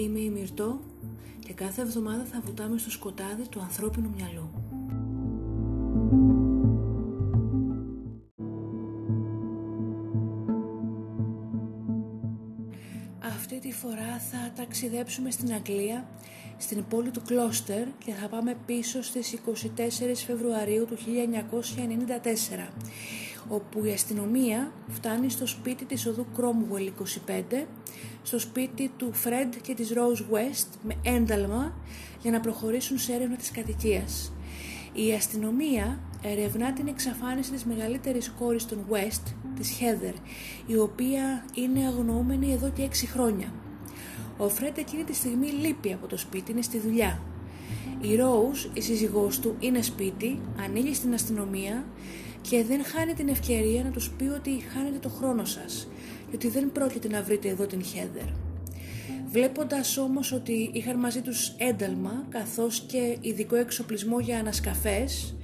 Είμαι η Μυρτώ και κάθε εβδομάδα θα βουτάμε στο σκοτάδι του ανθρώπινου μυαλού. Αυτή τη φορά θα ταξιδέψουμε στην Αγγλία, στην πόλη του Κλώστερ και θα πάμε πίσω στις 24 Φεβρουαρίου του 1994 όπου η αστυνομία φτάνει στο σπίτι της οδού Cromwell 25, στο σπίτι του Fred και της Rose West με ένταλμα για να προχωρήσουν σε έρευνα της κατοικίας. Η αστυνομία ερευνά την εξαφάνιση της μεγαλύτερης κόρης των West, της Heather, η οποία είναι αγνοούμενη εδώ και 6 χρόνια. Ο Φρέντ εκείνη τη στιγμή λείπει από το σπίτι, είναι στη δουλειά. Η Rose, η σύζυγός του, είναι σπίτι, ανοίγει στην αστυνομία και δεν χάνει την ευκαιρία να τους πει ότι χάνετε το χρόνο σας και ότι δεν πρόκειται να βρείτε εδώ την Χέδερ. Βλέποντας όμως ότι είχαν μαζί τους ένταλμα καθώς και ειδικό εξοπλισμό για ανασκαφές,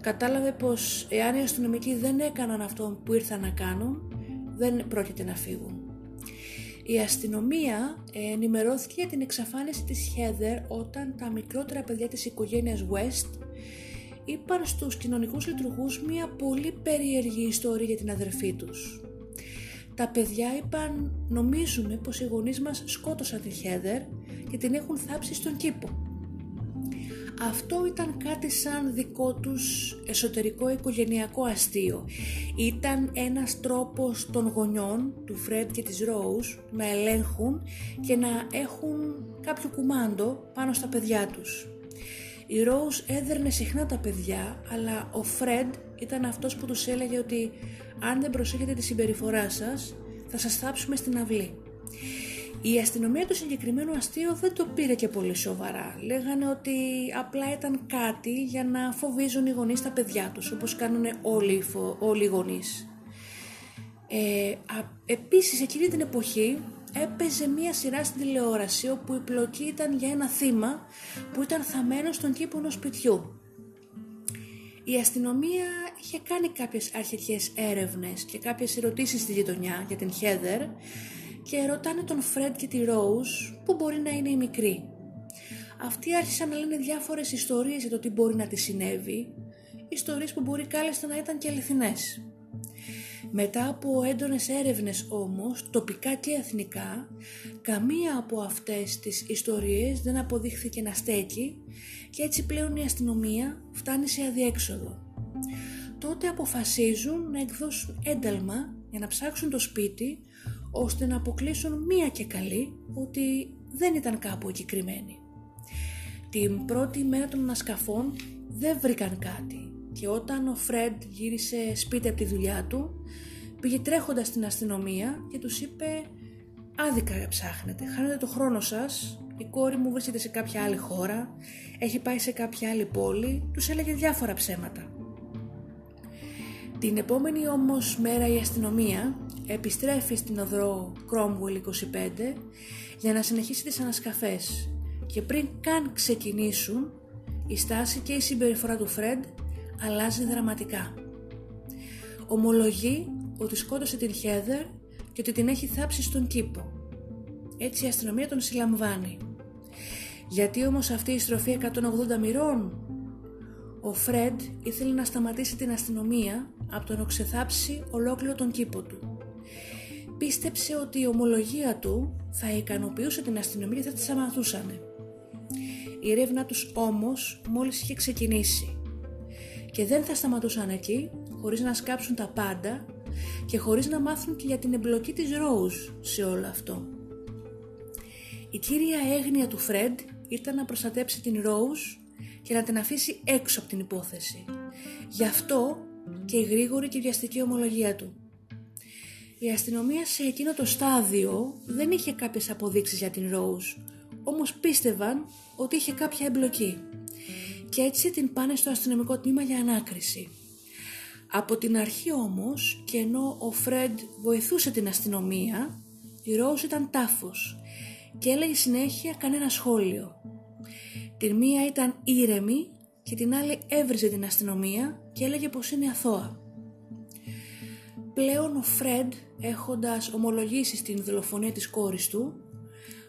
κατάλαβε πως εάν οι αστυνομικοί δεν έκαναν αυτό που ήρθαν να κάνουν, δεν πρόκειται να φύγουν. Η αστυνομία ενημερώθηκε για την εξαφάνιση της Heather όταν τα μικρότερα παιδιά της οικογένειας West είπαν στους κοινωνικούς λειτουργούς μια πολύ περίεργη ιστορία για την αδερφή τους. Τα παιδιά είπαν νομίζουμε πως οι γονείς μας σκότωσαν τη Χέδερ και την έχουν θάψει στον κήπο. Αυτό ήταν κάτι σαν δικό τους εσωτερικό οικογενειακό αστείο. Ήταν ένας τρόπος των γονιών, του Φρέντ και της Ρόους, να ελέγχουν και να έχουν κάποιο κουμάντο πάνω στα παιδιά τους. Η Ρόουζ έδερνε συχνά τα παιδιά, αλλά ο Φρέντ ήταν αυτός που τους έλεγε ότι αν δεν προσέχετε τη συμπεριφορά σας, θα σας θάψουμε στην αυλή. Η αστυνομία του συγκεκριμένου αστείου δεν το πήρε και πολύ σοβαρά. Λέγανε ότι απλά ήταν κάτι για να φοβίζουν οι γονείς τα παιδιά τους, όπως κάνουν όλοι, όλοι οι γονείς. Ε, επίσης, εκείνη την εποχή έπαιζε μία σειρά στην τηλεόραση όπου η πλοκή ήταν για ένα θύμα που ήταν θαμένο στον κήπο ενός σπιτιού. Η αστυνομία είχε κάνει κάποιες αρχικές έρευνες και κάποιες ερωτήσεις στη γειτονιά για την Χέδερ και ρωτάνε τον Φρέντ και τη Ρόουζ που μπορεί να είναι η μικρή. Αυτοί άρχισαν να λένε διάφορες ιστορίες για το τι μπορεί να τη συνέβη, ιστορίες που μπορεί κάλλιστα να ήταν και αληθινές. Μετά από έντονες έρευνες όμως, τοπικά και εθνικά, καμία από αυτές τις ιστορίες δεν αποδείχθηκε να στέκει και έτσι πλέον η αστυνομία φτάνει σε αδιέξοδο. Τότε αποφασίζουν να εκδώσουν ένταλμα για να ψάξουν το σπίτι ώστε να αποκλείσουν μία και καλή ότι δεν ήταν κάπου εκεί κρυμμένη. Την πρώτη μέρα των ανασκαφών δεν βρήκαν κάτι και όταν ο Φρέντ γύρισε σπίτι από τη δουλειά του πήγε τρέχοντας στην αστυνομία και τους είπε «Άδικα ψάχνετε, χάνετε το χρόνο σας, η κόρη μου βρίσκεται σε κάποια άλλη χώρα, έχει πάει σε κάποια άλλη πόλη», τους έλεγε διάφορα ψέματα. Την επόμενη όμως μέρα η αστυνομία επιστρέφει στην οδρό Cromwell 25 για να συνεχίσει τις ανασκαφές και πριν καν ξεκινήσουν η στάση και η συμπεριφορά του Φρέντ αλλάζει δραματικά. Ομολογεί ότι σκότωσε την Χέδερ και ότι την έχει θάψει στον κήπο. Έτσι η αστυνομία τον συλλαμβάνει. Γιατί όμως αυτή η στροφή 180 μοιρών; Ο Φρέντ ήθελε να σταματήσει την αστυνομία από το να ξεθάψει ολόκληρο τον κήπο του. Πίστεψε ότι η ομολογία του θα ικανοποιούσε την αστυνομία και θα τη σταματούσαν. Η έρευνα τους όμως μόλις είχε ξεκινήσει και δεν θα σταματούσαν εκεί χωρίς να σκάψουν τα πάντα και χωρίς να μάθουν και για την εμπλοκή της Rose σε όλο αυτό. Η κύρια έγνοια του Φρέντ ήταν να προστατέψει την Rose και να την αφήσει έξω από την υπόθεση. Γι' αυτό και η γρήγορη και βιαστική ομολογία του. Η αστυνομία σε εκείνο το στάδιο δεν είχε κάποιες αποδείξεις για την Rose, όμως πίστευαν ότι είχε κάποια εμπλοκή και έτσι την πάνε στο αστυνομικό τμήμα για ανάκριση. Από την αρχή όμως και ενώ ο Φρέντ βοηθούσε την αστυνομία η Ρόζ ήταν τάφος και έλεγε συνέχεια κανένα σχόλιο. Την μία ήταν ήρεμη και την άλλη έβριζε την αστυνομία και έλεγε πως είναι αθώα. Πλέον ο Φρέντ έχοντας ομολογήσει στην δολοφονία της κόρης του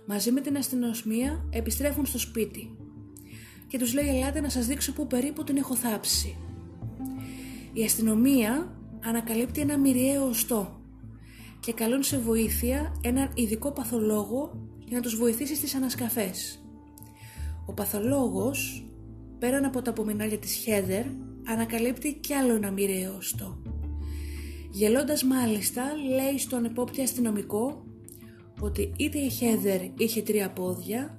μαζί με την αστυνομία επιστρέφουν στο σπίτι και τους λέει ελάτε να σας δείξω που περίπου την έχω θάψει. Η αστυνομία ανακαλύπτει ένα μυριαίο οστό και καλούν σε βοήθεια έναν ειδικό παθολόγο για να τους βοηθήσει στις ανασκαφές. Ο παθολόγος, πέραν από τα απομεινάρια της Χέδερ, ανακαλύπτει κι άλλο ένα μοιραίο οστό. Γελώντας μάλιστα, λέει στον επόπτη αστυνομικό ότι είτε η Χέδερ είχε τρία πόδια,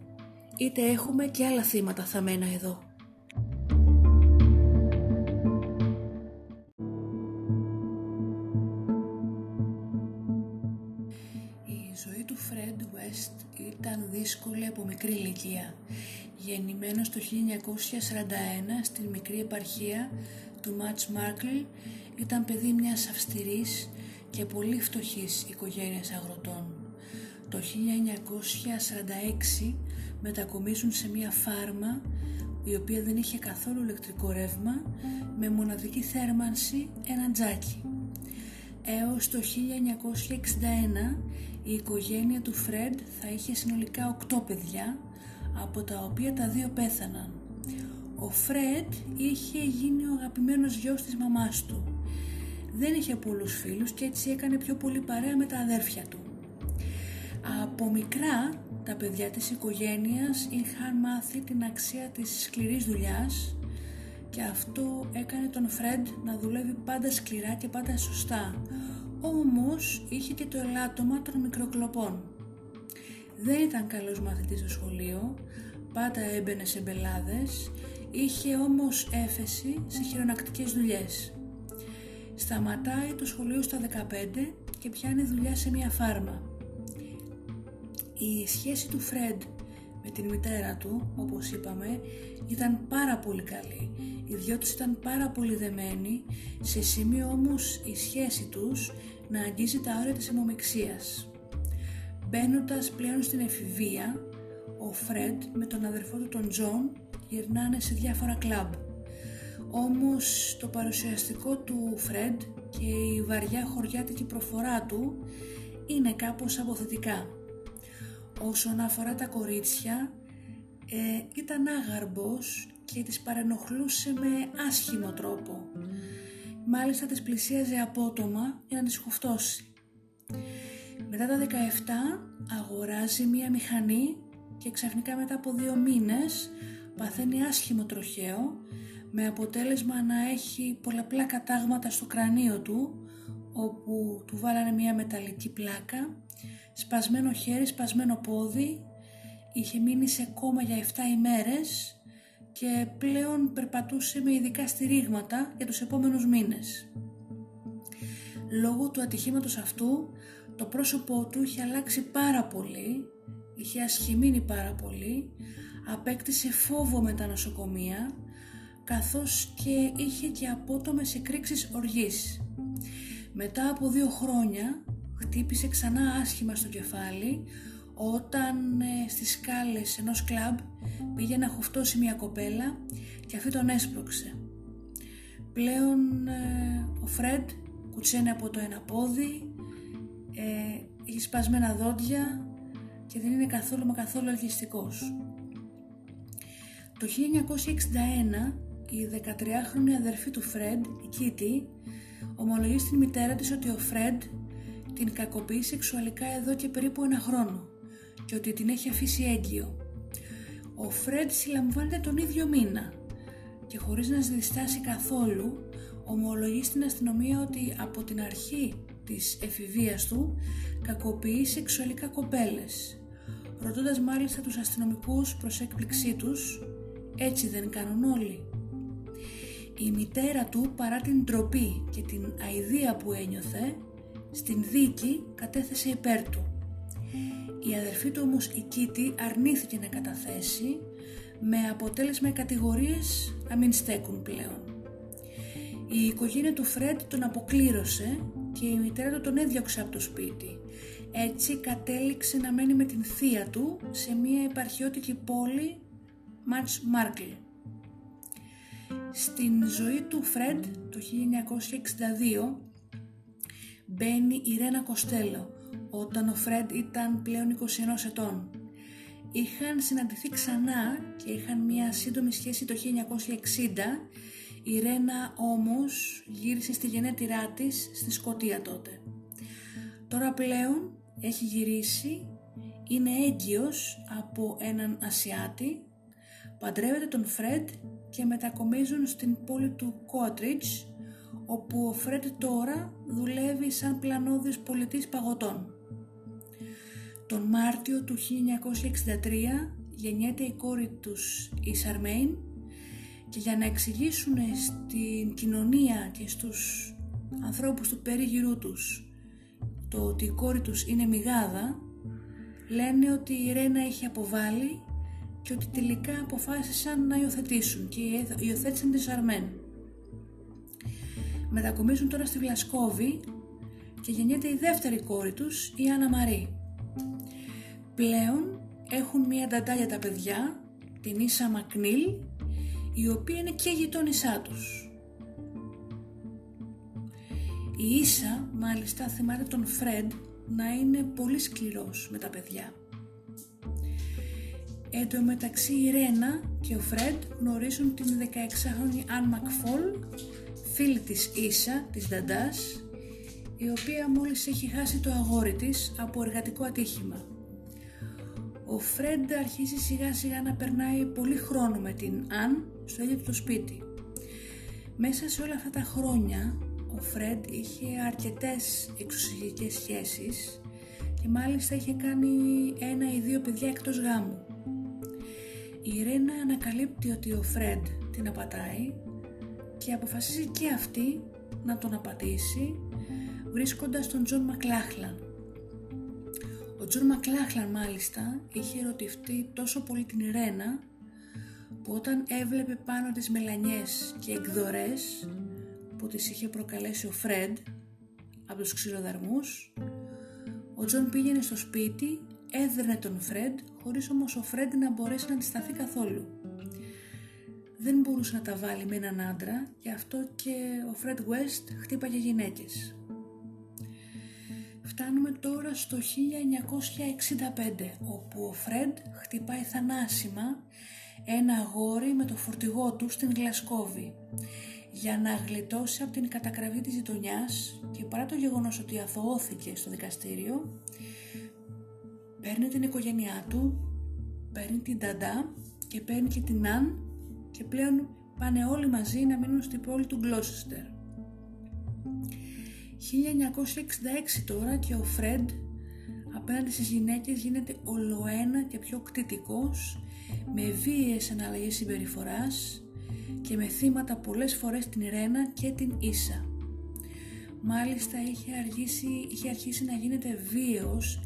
είτε έχουμε και άλλα θύματα θαμμένα εδώ. ήταν δύσκολη από μικρή ηλικία. Γεννημένος το 1941 στην μικρή επαρχία του Μάτς Μάρκλ, ήταν παιδί μιας αυστηρής και πολύ φτωχής οικογένειας αγροτών. Το 1946 μετακομίζουν σε μια φάρμα η οποία δεν είχε καθόλου ηλεκτρικό ρεύμα με μοναδική θέρμανση ένα τζάκι. Έως το 1961 η οικογένεια του Φρέντ θα είχε συνολικά 8 παιδιά, από τα οποία τα δύο πέθαναν. Ο Φρέντ είχε γίνει ο αγαπημένος γιος της μαμάς του. Δεν είχε πολλούς φίλους και έτσι έκανε πιο πολύ παρέα με τα αδέρφια του. Από μικρά τα παιδιά της οικογένειας είχαν μάθει την αξία της σκληρής δουλειάς και αυτό έκανε τον Φρέντ να δουλεύει πάντα σκληρά και πάντα σωστά όμως είχε και το ελάττωμα των μικροκλοπών. Δεν ήταν καλός μαθητής στο σχολείο, πάντα έμπαινε σε μπελάδες, είχε όμως έφεση σε χειρονακτικές δουλειές. Σταματάει το σχολείο στα 15 και πιάνει δουλειά σε μια φάρμα. Η σχέση του Φρέντ με την μητέρα του, όπως είπαμε, ήταν πάρα πολύ καλή. Οι δυο τους ήταν πάρα πολύ δεμένοι, σε σημείο όμως η σχέση τους να αγγίζει τα όρια της αιμομηξίας. Μπαίνοντας πλέον στην εφηβεία, ο Φρέντ με τον αδερφό του τον Τζον γυρνάνε σε διάφορα κλαμπ. Όμως το παρουσιαστικό του Φρέντ και η βαριά χωριάτικη προφορά του είναι κάπως απωθητικά. Όσον αφορά τα κορίτσια, ε, ήταν άγαρμπος και τις παρενοχλούσε με άσχημο τρόπο. Μάλιστα τις πλησίαζε απότομα για να τις χουφτώσει. Μετά τα 17 αγοράζει μία μηχανή και ξαφνικά μετά από δύο μήνες παθαίνει άσχημο τροχαίο με αποτέλεσμα να έχει πολλαπλά κατάγματα στο κρανίο του όπου του βάλανε μία μεταλλική πλάκα, σπασμένο χέρι, σπασμένο πόδι, είχε μείνει σε κόμμα για 7 ημέρες και πλέον περπατούσε με ειδικά στηρίγματα για τους επόμενους μήνες. Λόγω του ατυχήματος αυτού το πρόσωπό του είχε αλλάξει πάρα πολύ, είχε ασχημίνει πάρα πολύ, απέκτησε φόβο με τα νοσοκομεία καθώς και είχε και απότομες εκρήξεις οργής. Μετά από δύο χρόνια χτύπησε ξανά άσχημα στο κεφάλι όταν ε, στις σκάλες ενός κλαμπ πήγε να χουφτώσει μια κοπέλα και αυτή τον έσπρωξε. Πλέον ε, ο Φρέντ κουτσένε από το ένα πόδι, ε, έχει σπασμένα δόντια και δεν είναι καθόλου μα καθόλου ελκυστικός. Το 1961 η 13χρονη αδερφή του Φρέντ, η Κίτι, ομολογεί στην μητέρα της ότι ο Φρέντ την κακοποιεί σεξουαλικά εδώ και περίπου ένα χρόνο και ότι την έχει αφήσει έγκυο. Ο Φρέντ συλλαμβάνεται τον ίδιο μήνα και χωρίς να διστάσει καθόλου ομολογεί στην αστυνομία ότι από την αρχή της εφηβείας του κακοποιεί σεξουαλικά κοπέλες ρωτώντας μάλιστα τους αστυνομικούς προς έκπληξή τους έτσι δεν κάνουν όλοι. Η μητέρα του παρά την τροπή και την αηδία που ένιωθε στην δίκη κατέθεσε υπέρ του Η αδερφή του όμως η Κίτη αρνήθηκε να καταθέσει με αποτέλεσμα οι κατηγορίες να μην στέκουν πλέον. Η οικογένεια του Φρέντ τον αποκλήρωσε και η μητέρα του τον έδιωξε από το σπίτι. Έτσι κατέληξε να μένει με την θεία του σε μια επαρχιώτικη πόλη Μάτς Μάρκλ. Στην ζωή του Φρέντ το 1962 μπαίνει η Ρένα Κοστέλο όταν ο Φρέντ ήταν πλέον 21 ετών. Είχαν συναντηθεί ξανά και είχαν μια σύντομη σχέση το 1960 η Ρένα όμως γύρισε στη γενέτειρά της στη Σκοτία τότε. Τώρα πλέον έχει γυρίσει, είναι έγκυος από έναν Ασιάτη, παντρεύεται τον Φρέντ και μετακομίζουν στην πόλη του Κότριτζ, όπου ο Φρέντ τώρα δουλεύει σαν πλανόδιος πολιτής παγωτών. Τον Μάρτιο του 1963 γεννιέται η κόρη τους η Σαρμέιν και για να εξηγήσουν στην κοινωνία και στους ανθρώπους του περίγυρού τους το ότι η κόρη τους είναι μηγάδα λένε ότι η Ρένα έχει αποβάλει και ότι τελικά αποφάσισαν να υιοθετήσουν και υιοθέτησαν τη Σαρμέν. Μετακομίζουν τώρα στη Βλασκόβη και γεννιέται η δεύτερη κόρη τους, η Άννα Μαρή. Πλέον έχουν μία νταντά για τα παιδιά, την Ίσα Μακνίλ, η οποία είναι και γειτόνισά τους. Η Ίσα μάλιστα θυμάται τον Φρέντ να είναι πολύ σκληρός με τα παιδιά. Εν τω μεταξύ η Ρένα και ο Φρέντ γνωρίζουν την 16χρονη Αν Μακφόλ, φίλη της Ίσα, της Δαντάς, η οποία μόλις έχει χάσει το αγόρι της από εργατικό ατύχημα. Ο Φρέντ αρχίζει σιγά σιγά να περνάει πολύ χρόνο με την Αν στο ίδιο του σπίτι. Μέσα σε όλα αυτά τα χρόνια ο Φρέντ είχε αρκετές εξωσυζυγικές σχέσεις και μάλιστα είχε κάνει ένα ή δύο παιδιά εκτός γάμου. Η Ρένα ανακαλύπτει ότι ο Φρέντ την απατάει και αποφασίζει και αυτή να τον απατήσει βρίσκοντας τον Τζον Μακλάχλαν. Ο Τζον Μακλάχλαν μάλιστα είχε ερωτευτεί τόσο πολύ την Ρένα που όταν έβλεπε πάνω τις μελανιές και εκδορές που της είχε προκαλέσει ο Φρέντ από τους ξυλοδαρμούς, ο Τζον πήγαινε στο σπίτι, έδερνε τον Φρέντ, χωρίς όμως ο Φρέντ να μπορέσει να αντισταθεί καθόλου. Δεν μπορούσε να τα βάλει με έναν άντρα, γι' αυτό και ο Φρέντ West χτύπαγε γυναίκες. Φτάνουμε τώρα στο 1965, όπου ο Φρέντ χτυπάει θανάσιμα ένα αγόρι με το φορτηγό του στην Γλασκόβη για να γλιτώσει από την κατακραυγή της γειτονιάς και παρά το γεγονός ότι αθωώθηκε στο δικαστήριο παίρνει την οικογένειά του, παίρνει την Ταντά και παίρνει και την Αν και πλέον πάνε όλοι μαζί να μείνουν στην πόλη του Γκλώσιστερ. 1966 τώρα και ο Φρέντ απέναντι στις γυναίκες γίνεται ολοένα και πιο κτητικός με βίαιες εναλλαγές συμπεριφοράς και με θύματα πολλές φορές την Ρένα και την Ίσα. Μάλιστα είχε, αργήσει, είχε αρχίσει να γίνεται βίαιος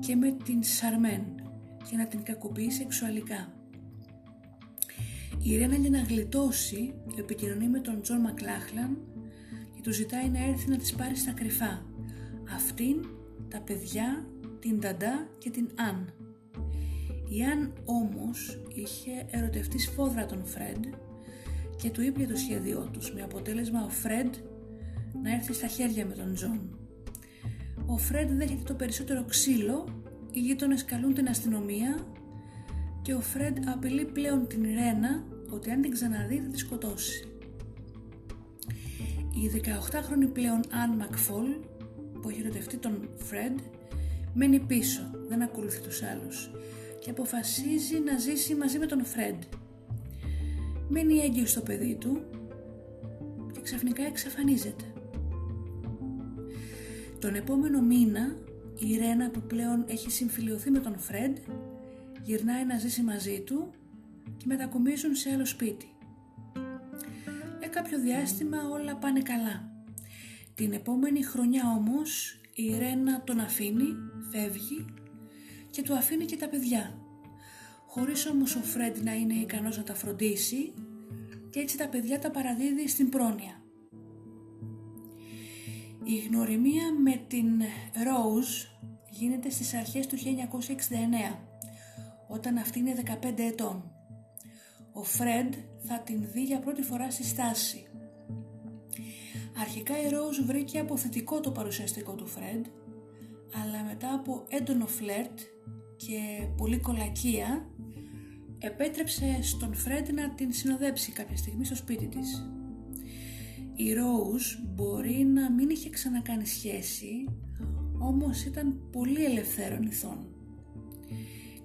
και με την Σαρμέν και να την κακοποιεί σεξουαλικά. Η Ρένα για να γλιτώσει επικοινωνεί με τον Τζον Μακλάχλαν και του ζητάει να έρθει να τις πάρει στα κρυφά. Αυτήν, τα παιδιά, την νταντά και την Αν. Η Αν όμως είχε ερωτευτεί σφόδρα τον Φρέντ και του είπε το σχέδιό τους με αποτέλεσμα ο Φρέντ να έρθει στα χέρια με τον Τζον. Ο Φρέντ δέχεται το περισσότερο ξύλο, οι γείτονες καλούν την αστυνομία και ο Φρέντ απειλεί πλέον την Ρένα ότι αν την ξαναδεί θα τη σκοτώσει. Η 18χρονη πλέον Αν Μακφόλ που έχει ερωτευτεί τον Φρέντ μένει πίσω, δεν ακολουθεί τους άλλους και αποφασίζει να ζήσει μαζί με τον Φρέντ. Μένει έγκυο στο παιδί του και ξαφνικά εξαφανίζεται. Τον επόμενο μήνα η Ρένα που πλέον έχει συμφιλειωθεί με τον Φρέντ γυρνάει να ζήσει μαζί του και μετακομίζουν σε άλλο σπίτι. Για κάποιο διάστημα όλα πάνε καλά. Την επόμενη χρονιά όμως η Ρένα τον αφήνει, φεύγει και του αφήνει και τα παιδιά. Χωρίς όμως ο Φρέντ να είναι ικανός να τα φροντίσει και έτσι τα παιδιά τα παραδίδει στην πρόνοια. Η γνωριμία με την Rose γίνεται στις αρχές του 1969, όταν αυτή είναι 15 ετών. Ο Φρέντ θα την δει για πρώτη φορά στη στάση. Αρχικά η Rose βρήκε αποθετικό το παρουσιαστικό του Φρέντ, αλλά μετά από έντονο φλερτ και πολύ κολακία, επέτρεψε στον Φρέντ να την συνοδέψει κάποια στιγμή στο σπίτι της. Η Rose μπορεί να μην είχε ξανακάνει σχέση, όμως ήταν πολύ ελευθέρων ηθών.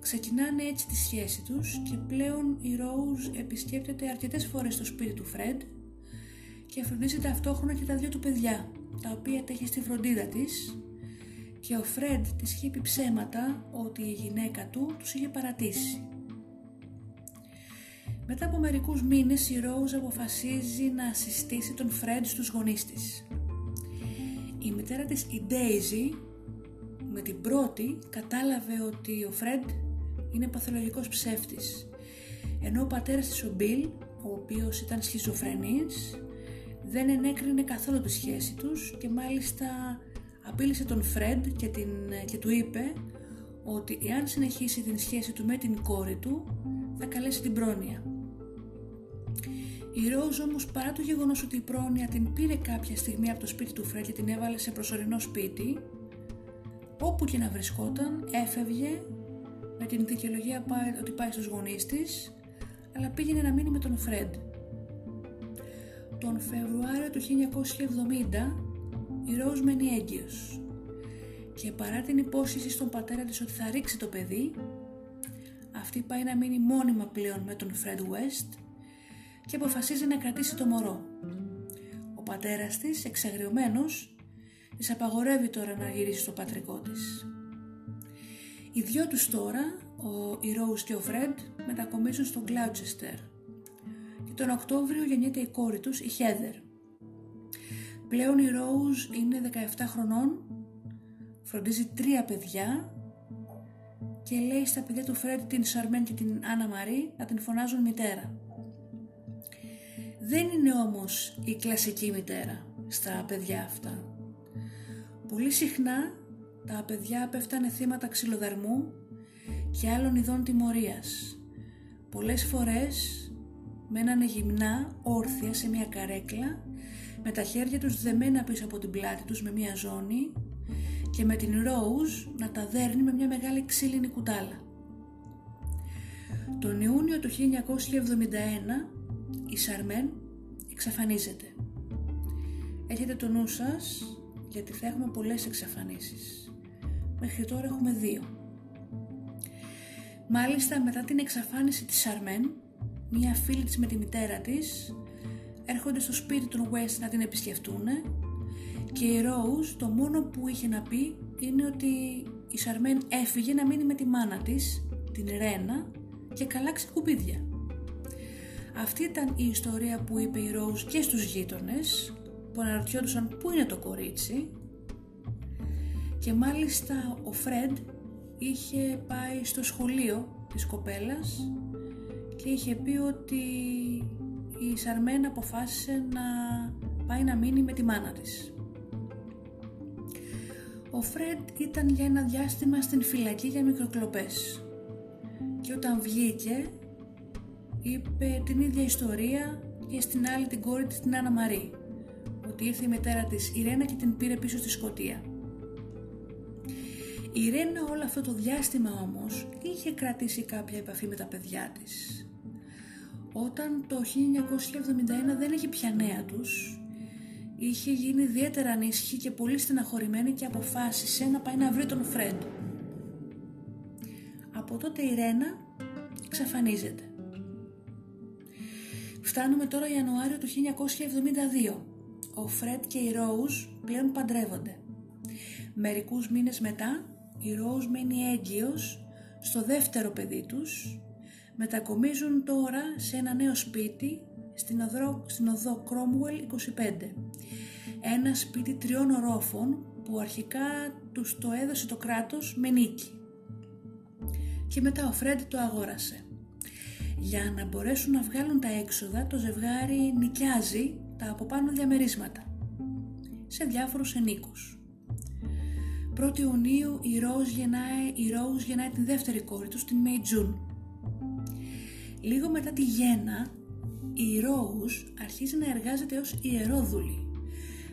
Ξεκινάνε έτσι τη σχέση τους και πλέον η Rose επισκέπτεται αρκετές φορές στο σπίτι του Φρέντ και φροντίζει ταυτόχρονα και τα δύο του παιδιά, τα οποία τα έχει στη φροντίδα της και ο Φρέντ της είχε πει ψέματα ότι η γυναίκα του τους είχε παρατήσει. Μετά από μερικούς μήνες η Ρόουζ αποφασίζει να συστήσει τον Φρέντ στους γονείς της. Η μητέρα της, η Ντέιζι, με την πρώτη κατάλαβε ότι ο Φρέντ είναι παθολογικός ψεύτης. Ενώ ο πατέρας της, ο Μπιλ, ο οποίος ήταν σχιζοφρενής, δεν ενέκρινε καθόλου τη σχέση τους και μάλιστα απείλησε τον Φρέντ και, την, και του είπε ότι εάν συνεχίσει την σχέση του με την κόρη του θα καλέσει την πρόνοια. Η Ρόζ όμως παρά το γεγονός ότι η πρόνοια την πήρε κάποια στιγμή από το σπίτι του Φρέντ και την έβαλε σε προσωρινό σπίτι, όπου και να βρισκόταν έφευγε με την δικαιολογία ότι πάει στους γονείς της, αλλά πήγαινε να μείνει με τον Φρέντ. Τον Φεβρουάριο του 1970 η Ρόζ μένει έγκυος και παρά την υπόσχεση στον πατέρα της ότι θα ρίξει το παιδί, αυτή πάει να μείνει μόνιμα πλέον με τον Φρέντ West και αποφασίζει να κρατήσει το μωρό. Ο πατέρας της, εξαγριωμένος, της απαγορεύει τώρα να γυρίσει στο πατρικό της. Οι δυο τους τώρα, ο, η Ρόους και ο Φρέντ, μετακομίζουν στο Γκλάουτσεστερ και τον Οκτώβριο γεννιέται η κόρη τους, η Χέδερ. Πλέον η Ρόους είναι 17 χρονών, φροντίζει τρία παιδιά και λέει στα παιδιά του Φρέντ, την Σαρμέν και την Άννα Μαρή να την φωνάζουν μητέρα. Δεν είναι όμως η κλασική μητέρα στα παιδιά αυτά. Πολύ συχνά τα παιδιά πέφτανε θύματα ξυλοδαρμού και άλλων ειδών τιμωρίας. Πολλές φορές μένανε γυμνά, όρθια σε μια καρέκλα, με τα χέρια τους δεμένα πίσω από την πλάτη τους με μια ζώνη και με την Ρόουζ να τα δέρνει με μια μεγάλη ξύλινη κουτάλα. Τον Ιούνιο του 1971 η Σαρμέν εξαφανίζεται. Έχετε το νου σας γιατί θα έχουμε πολλές εξαφανίσεις. Μέχρι τώρα έχουμε δύο. Μάλιστα μετά την εξαφάνιση της Σαρμέν, μία φίλη της με τη μητέρα της έρχονται στο σπίτι του West να την επισκεφτούν και η Rose το μόνο που είχε να πει είναι ότι η Σαρμέν έφυγε να μείνει με τη μάνα της, την Ρένα και καλά ξεκουμπίδια. Αυτή ήταν η ιστορία που είπε η Ρόουζ και στους γείτονες που αναρωτιόντουσαν πού είναι το κορίτσι και μάλιστα ο Φρέντ είχε πάει στο σχολείο της κοπέλας και είχε πει ότι η Σαρμένα αποφάσισε να πάει να μείνει με τη μάνα της. Ο Φρέντ ήταν για ένα διάστημα στην φυλακή για μικροκλοπές και όταν βγήκε είπε την ίδια ιστορία και στην άλλη την κόρη της την Άννα Μαρή ότι ήρθε η μητέρα της η Ρένα και την πήρε πίσω στη Σκωτία. Η Ρένα όλο αυτό το διάστημα όμως είχε κρατήσει κάποια επαφή με τα παιδιά της. Όταν το 1971 δεν είχε πια νέα τους, είχε γίνει ιδιαίτερα ανήσυχη και πολύ στεναχωρημένη και αποφάσισε να πάει να βρει τον Φρέντ. Από τότε η Ρένα εξαφανίζεται. Φτάνουμε τώρα Ιανουάριο του 1972. Ο Φρέντ και η Ρόουζ πλέον παντρεύονται. Μερικούς μήνες μετά η Ρόουζ μένει έγκυος στο δεύτερο παιδί τους. Μετακομίζουν τώρα σε ένα νέο σπίτι στην οδό, στην οδό Cromwell 25. Ένα σπίτι τριών ορόφων που αρχικά τους το έδωσε το κράτος με νίκη. και μετά ο Φρέντ το αγόρασε. Για να μπορέσουν να βγάλουν τα έξοδα, το ζευγάρι νοικιάζει τα από πάνω διαμερίσματα σε διάφορους ενίκους. 1η Ιουνίου η Rose γεννάει, η Rose γεννάει την δεύτερη κόρη τους στην May June. Λίγο μετά τη γέννα, η Rose αρχίζει να εργάζεται ως ιερόδουλη,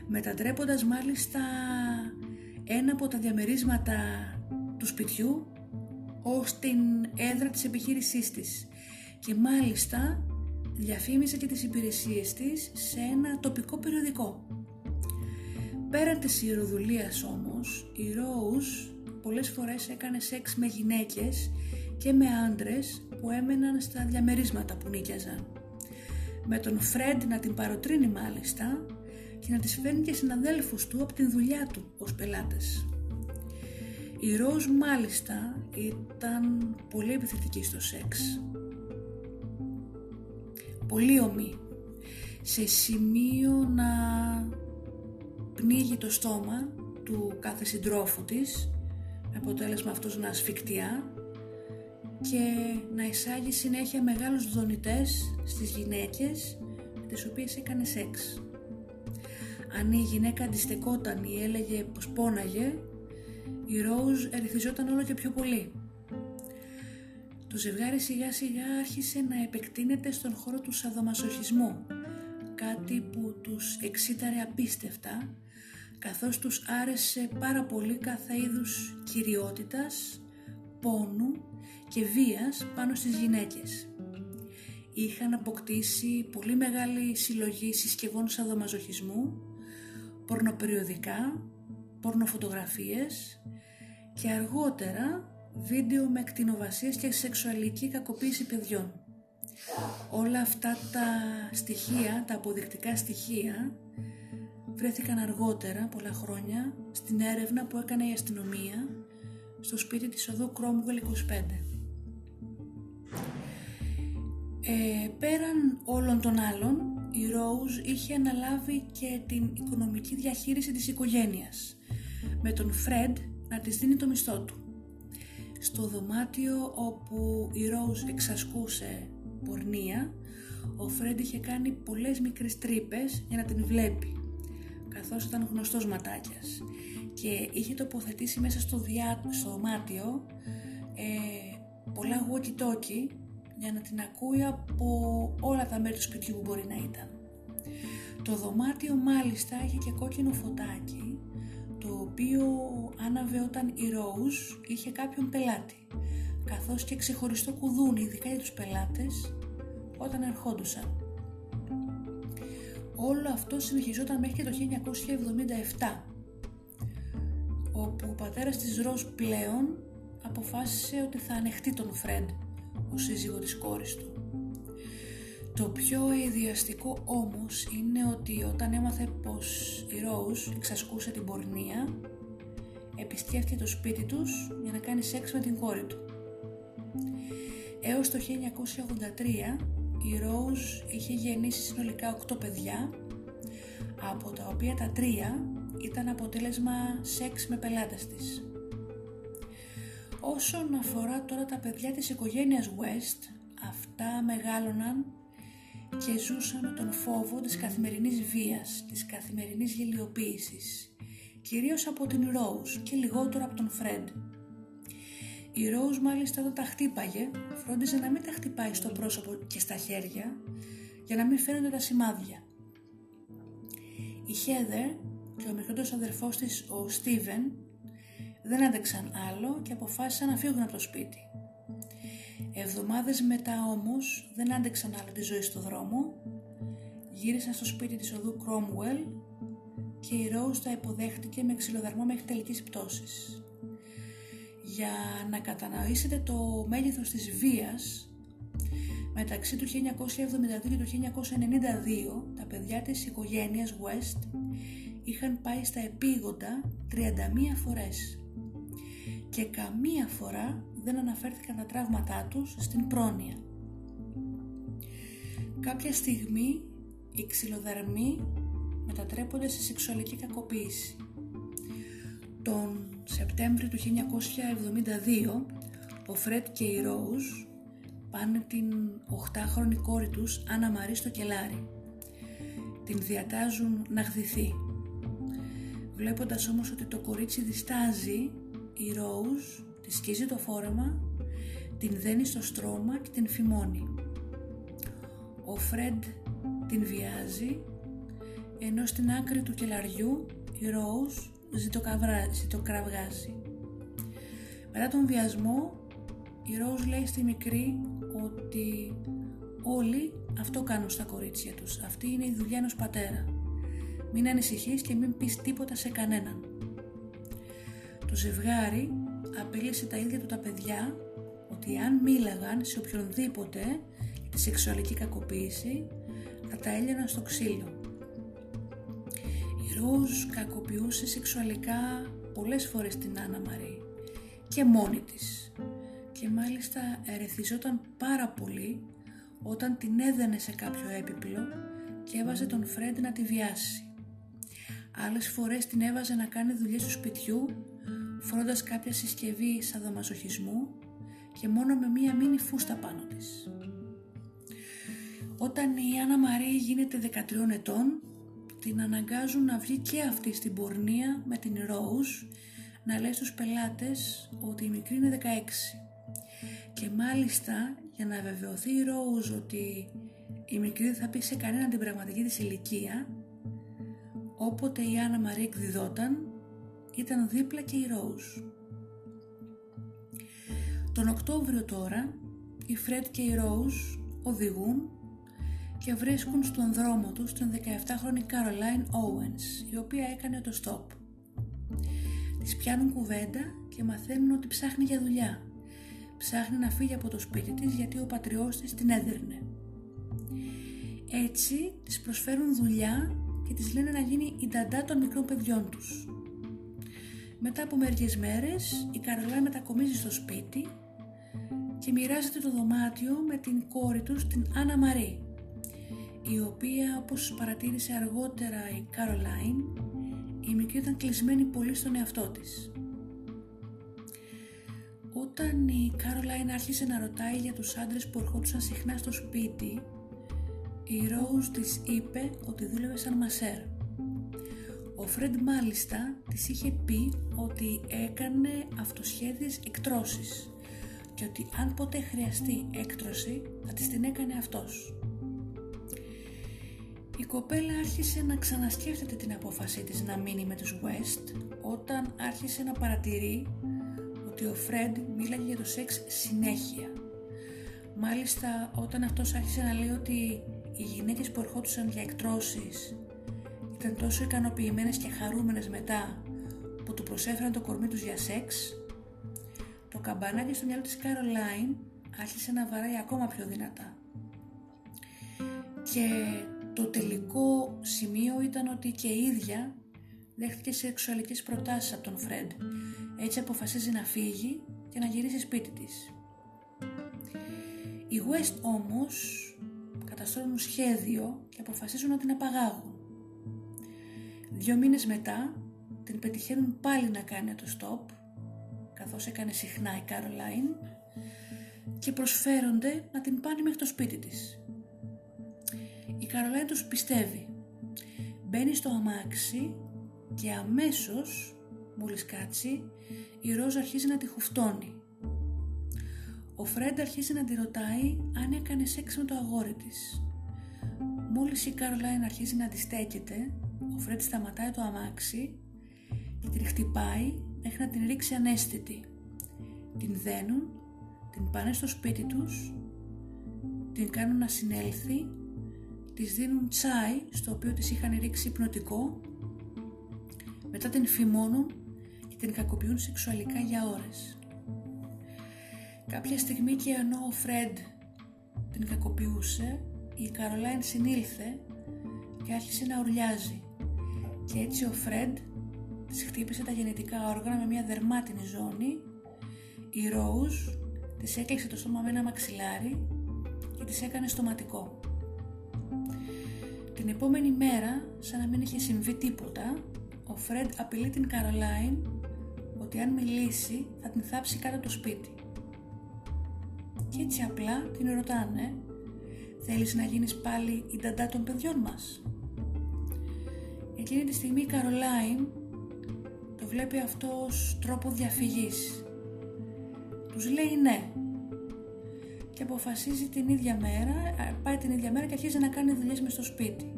μετατρέποντας μάλιστα ένα από τα διαμερίσματα του σπιτιού ως την έδρα της επιχείρησής της και μάλιστα διαφήμιζε και τις υπηρεσίες της σε ένα τοπικό περιοδικό. Πέραν της ιεροδουλίας όμως, η Rose πολλές φορές έκανε σεξ με γυναίκες και με άντρες που έμεναν στα διαμερίσματα που νίκιαζαν. Με τον Φρέντ να την παροτρύνει μάλιστα και να τις φέρνει και συναδέλφους του από την δουλειά του ως πελάτες. Η Ροζ μάλιστα ήταν πολύ επιθετική στο σεξ. Πολύ ομή. Σε σημείο να πνίγει το στόμα του κάθε συντρόφου της με αποτέλεσμα αυτός να ασφικτιά και να εισάγει συνέχεια μεγάλους δονητές στις γυναίκες με τις οποίες έκανε σεξ. Αν η γυναίκα αντιστεκόταν ή έλεγε πως πόναγε, η Ρόουζ ερυθιζόταν όλο και πιο πολύ. Το ζευγάρι σιγά σιγά άρχισε να επεκτείνεται στον χώρο του σαδομασοχισμού, κάτι που τους εξήταρε απίστευτα, καθώς τους άρεσε πάρα πολύ κάθε είδους κυριότητας, πόνου και βίας πάνω στις γυναίκες. Είχαν αποκτήσει πολύ μεγάλη συλλογή συσκευών σαδομαζοχισμού, πορνοπεριοδικά, πορνοφωτογραφίες και αργότερα βίντεο με κτηνοβασίες και σεξουαλική κακοποίηση παιδιών. Όλα αυτά τα στοιχεία, τα αποδεικτικά στοιχεία, βρέθηκαν αργότερα, πολλά χρόνια, στην έρευνα που έκανε η αστυνομία στο σπίτι της οδού Cromwell 25. Ε, πέραν όλων των άλλων, η Rose είχε αναλάβει και την οικονομική διαχείριση της οικογένειας, με τον Fred να της δίνει το μισθό του. Στο δωμάτιο όπου η Rose εξασκούσε πορνεία, ο Φρέντ είχε κάνει πολλές μικρές τρύπες για να την βλέπει, καθώς ήταν γνωστός ματάκιας και είχε τοποθετήσει μέσα στο, διά, στο δωμάτιο ε, πολλά walkie-talkie για να την ακούει από όλα τα μέρη του σπιτιού που μπορεί να ήταν. Το δωμάτιο μάλιστα είχε και κόκκινο φωτάκι το οποίο άναβε όταν η Rose είχε κάποιον πελάτη καθώς και ξεχωριστό κουδούνι ειδικά για τους πελάτες όταν ερχόντουσαν. Όλο αυτό συνεχιζόταν μέχρι και το 1977 όπου ο πατέρας της Ροζ πλέον αποφάσισε ότι θα ανεχτεί τον Φρέντ ο σύζυγο της κόρης του. Το πιο ιδιαστικό όμως είναι ότι όταν έμαθε πως η Rose εξασκούσε την πορνεία επισκέφθηκε το σπίτι τους για να κάνει σεξ με την κόρη του. Έως το 1983 η Rose είχε γεννήσει συνολικά 8 παιδιά από τα οποία τα τρία ήταν αποτέλεσμα σεξ με πελάτες της. Όσον αφορά τώρα τα παιδιά της οικογένειας West, αυτά μεγάλωναν και ζούσαν με τον φόβο της καθημερινής βίας, της καθημερινής γελιοποίησης, κυρίως από την Rose και λιγότερο από τον Fred. Η Rose μάλιστα όταν τα χτύπαγε, φρόντιζε να μην τα χτυπάει στο πρόσωπο και στα χέρια, για να μην φαίνονται τα σημάδια. Η Heather και ο μικρότερος αδερφός της, ο Steven, δεν άντεξαν άλλο και αποφάσισαν να φύγουν από το σπίτι. Εβδομάδες μετά όμως δεν άντεξαν άλλο τη ζωή στο δρόμο, γύρισαν στο σπίτι της οδού Cromwell και η Rose τα υποδέχτηκε με ξυλοδαρμό μέχρι τελικής πτώσης. Για να κατανοήσετε το μέγεθος της βίας, μεταξύ του 1972 και του 1992 τα παιδιά της οικογένειας West είχαν πάει στα επίγοντα 31 φορές και καμία φορά δεν αναφέρθηκαν τα τραύματά τους στην πρόνοια. Κάποια στιγμή οι ξυλοδαρμοί μετατρέπονται σε σεξουαλική κακοποίηση. Τον Σεπτέμβριο του 1972 Ο Φρέντ και η Ρόουζ πάνε την 8χρονη κόρη τους Άννα Μαρή στο κελάρι. Την διατάζουν να γδυθεί. Βλέποντας όμως ότι το κορίτσι διστάζει, η Ρόουζ τη σκίζει το φόρεμα, την δένει στο στρώμα και την φημώνει. Ο Φρέντ την βιάζει, ενώ στην άκρη του κελαριού η Ρόουζ ζητοκραυγάζει. Μετά τον βιασμό, η Ρόουζ λέει στη μικρή ότι όλοι αυτό κάνουν στα κορίτσια τους. Αυτή είναι η δουλειά ενός πατέρα. Μην ανησυχείς και μην πεις τίποτα σε κανέναν. Το ζευγάρι απείλησε τα ίδια του τα παιδιά ότι αν μίλαγαν σε οποιονδήποτε για τη σεξουαλική κακοποίηση θα τα έλυναν στο ξύλο. Η Ρόζ κακοποιούσε σεξουαλικά πολλές φορές την Άννα Μαρή και μόνη της και μάλιστα ερεθιζόταν πάρα πολύ όταν την έδαινε σε κάποιο έπιπλο και έβαζε τον Φρέντ να τη βιάσει. Άλλες φορές την έβαζε να κάνει δουλειές του σπιτιού φορώντας κάποια συσκευή σαδομαζοχισμού και μόνο με μία μίνι φούστα πάνω της. Όταν η Άννα Μαρή γίνεται 13 ετών, την αναγκάζουν να βγει και αυτή στην πορνεία με την Ρόουζ να λέει στους πελάτες ότι η μικρή είναι 16. Και μάλιστα για να βεβαιωθεί η Ρόουζ ότι η μικρή δεν θα πει σε κανέναν την πραγματική της ηλικία, όποτε η Άννα Μαρή εκδιδόταν, ήταν δίπλα και η Ρόουζ. Τον Οκτώβριο τώρα, η Φρέντ και η Ρόουζ οδηγούν και βρίσκουν στον δρόμο τους την 17χρονη Caroline Owens, η οποία έκανε το stop. Τις πιάνουν κουβέντα και μαθαίνουν ότι ψάχνει για δουλειά. Ψάχνει να φύγει από το σπίτι της γιατί ο πατριός της την έδερνε. Έτσι της προσφέρουν δουλειά και της λένε να γίνει η νταντά των μικρών παιδιών τους. Μετά από μερικές μέρες η Καρολάη μετακομίζει στο σπίτι και μοιράζεται το δωμάτιο με την κόρη τους την Άννα Μαρή η οποία όπως παρατήρησε αργότερα η Καρολάιν η μικρή ήταν κλεισμένη πολύ στον εαυτό της. Όταν η Καρολάιν άρχισε να ρωτάει για τους άντρες που ερχόντουσαν συχνά στο σπίτι η Ρόουζ της είπε ότι δούλευε σαν μασέρ. Ο Φρέντ μάλιστα της είχε πει ότι έκανε αυτοσχέδιες εκτρώσεις και ότι αν ποτέ χρειαστεί έκτρωση θα της την έκανε αυτός. Η κοπέλα άρχισε να ξανασκέφτεται την απόφασή της να μείνει με τους West όταν άρχισε να παρατηρεί ότι ο Φρέντ μίλαγε για το σεξ συνέχεια. Μάλιστα όταν αυτός άρχισε να λέει ότι οι γυναίκες που ερχόντουσαν για εκτρώσεις ήταν τόσο ικανοποιημένες και χαρούμενες μετά που του προσέφεραν το κορμί τους για σεξ, το καμπανάκι στο μυαλό της Καρολάιν άρχισε να βαράει ακόμα πιο δυνατά. Και το τελικό σημείο ήταν ότι και η ίδια δέχτηκε σεξουαλικές προτάσεις από τον Φρέντ. Έτσι αποφασίζει να φύγει και να γυρίσει σπίτι της. Οι West όμως καταστρώνουν σχέδιο και αποφασίζουν να την απαγάγουν. Δύο μήνες μετά την πετυχαίνουν πάλι να κάνει το stop καθώς έκανε συχνά η Καρολάιν και προσφέρονται να την πάνε μέχρι το σπίτι της. Η Καρολάιν τους πιστεύει. Μπαίνει στο αμάξι και αμέσως, μόλις κάτσει, η Ρόζα αρχίζει να τη χουφτώνει. Ο Φρέντ αρχίζει να τη ρωτάει αν έκανε σεξ με το αγόρι της. Μόλις η Καρολάιν αρχίζει να αντιστέκεται, ο Φρέντ σταματάει το αμάξι και την χτυπάει μέχρι να την ρίξει ανέστητη. Την δένουν, την πάνε στο σπίτι τους, την κάνουν να συνέλθει, της δίνουν τσάι στο οποίο της είχαν ρίξει υπνοτικό, μετά την φημώνουν και την κακοποιούν σεξουαλικά για ώρες. Κάποια στιγμή και ενώ ο Φρέντ την κακοποιούσε, η Καρολάιν συνήλθε και άρχισε να ουρλιάζει και έτσι ο Φρέντ της χτύπησε τα γενετικά όργανα με μια δερμάτινη ζώνη η Ρόουζ της έκλεισε το στόμα με ένα μαξιλάρι και της έκανε στοματικό. Την επόμενη μέρα, σαν να μην είχε συμβεί τίποτα, ο Φρέντ απειλεί την Καρολάιν ότι αν μιλήσει θα την θάψει κάτω από το σπίτι. και έτσι απλά την ρωτάνε «Θέλεις να γίνεις πάλι η νταντά των παιδιών μας» Εκείνη τη στιγμή η Καρολάιν το βλέπει αυτό ως τρόπο διαφυγής. Τους λέει ναι και αποφασίζει την ίδια μέρα, πάει την ίδια μέρα και αρχίζει να κάνει δουλειές μες στο σπίτι.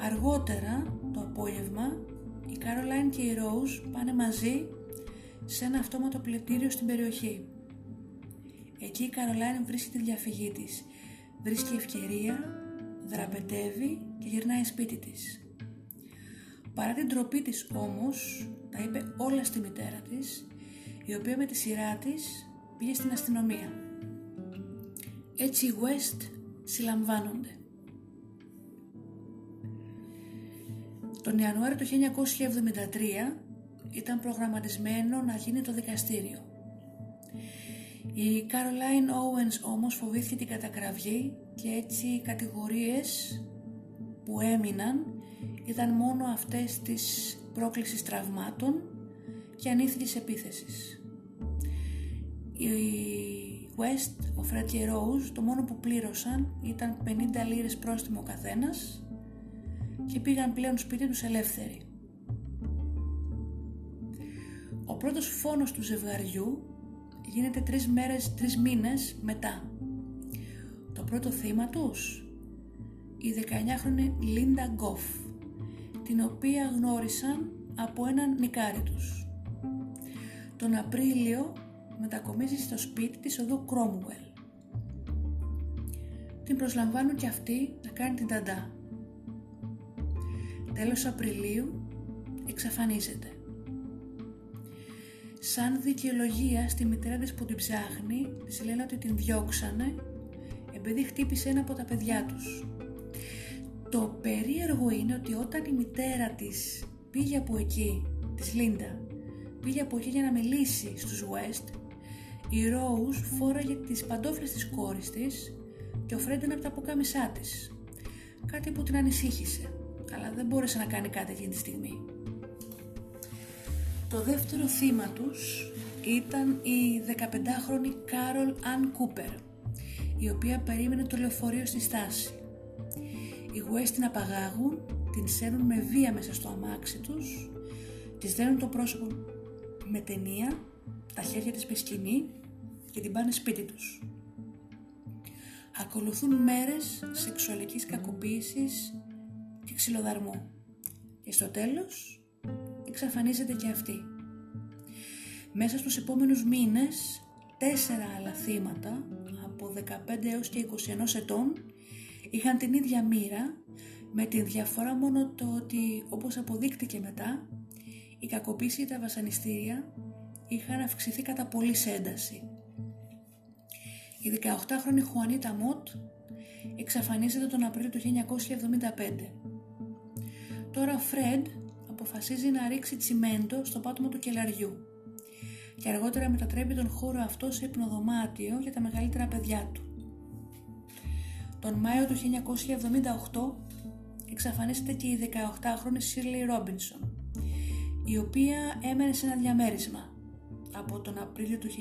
Αργότερα το απόγευμα η Καρολάιν και η Ρόουζ πάνε μαζί σε ένα αυτόματο πλαιτήριο στην περιοχή. Εκεί η Καρολάιν βρίσκει τη διαφυγή της, βρίσκει ευκαιρία, δραπετεύει και γυρνάει σπίτι της. Παρά την τροπή της όμως, τα είπε όλα στη μητέρα της, η οποία με τη σειρά της πήγε στην αστυνομία. Έτσι οι West συλλαμβάνονται. Τον Ιανουάριο του 1973 ήταν προγραμματισμένο να γίνει το δικαστήριο. Η Caroline Owens όμως φοβήθηκε την κατακραυγή και έτσι οι κατηγορίες που έμειναν ήταν μόνο αυτές της πρόκλησης τραυμάτων και ανήθικης επίθεσης. Η West, ο Fred και Rose το μόνο που πλήρωσαν ήταν 50 λίρες πρόστιμο ο καθένας και πήγαν πλέον σπίτι τους ελεύθεροι. Ο πρώτος φόνος του ζευγαριού γίνεται τρεις μέρες, τρεις μήνες μετά. Το πρώτο θύμα τους, η 19χρονη Λίντα Γκόφ, την οποία γνώρισαν από έναν νικάρι τους. Τον Απρίλιο μετακομίζει στο σπίτι της οδού Κρόμουελ. Την προσλαμβάνουν και αυτή να κάνει την ταντά. Τέλος Απριλίου εξαφανίζεται. Σαν δικαιολογία στη μητέρα της που την ψάχνει, της λένε ότι την διώξανε επειδή χτύπησε ένα από τα παιδιά τους. Το περίεργο είναι ότι όταν η μητέρα της πήγε από εκεί, της Λίντα, πήγε από εκεί για να μιλήσει στους West, η Rose φόραγε τις παντόφλες της κόρης της και ο Φρέντ από τα πουκάμισά της. Κάτι που την ανησύχησε, αλλά δεν μπόρεσε να κάνει κάτι εκείνη τη στιγμή. Το δεύτερο θύμα τους ήταν η 15χρονη Κάρολ Αν Κούπερ, η οποία περίμενε το λεωφορείο στη στάση. Οι West την απαγάγουν, την σέρνουν με βία μέσα στο αμάξι τους, της δένουν το πρόσωπο με ταινία, τα χέρια της με σκηνή και την πάνε σπίτι τους. Ακολουθούν μέρες σεξουαλικής κακοποίησης και ξυλοδαρμού και στο τέλος εξαφανίζεται και αυτή. Μέσα στους επόμενους μήνες τέσσερα άλλα θύματα από 15 έως και 21 ετών είχαν την ίδια μοίρα με τη διαφορά μόνο το ότι όπως αποδείκτηκε μετά η κακοποίηση και τα βασανιστήρια είχαν αυξηθεί κατά πολύ σε ένταση. Η 18χρονη Χουανίτα Μότ εξαφανίζεται τον Απρίλιο του 1975. Τώρα ο Φρέντ αποφασίζει να ρίξει τσιμέντο στο πάτωμα του κελαριού και αργότερα μετατρέπει τον χώρο αυτό σε υπνοδωμάτιο για τα μεγαλύτερα παιδιά του. Τον Μάιο του 1978 εξαφανίζεται και η 18χρονη Σίρλι Ρόμπινσον, η οποία έμενε σε ένα διαμέρισμα από τον Απρίλιο του 1977.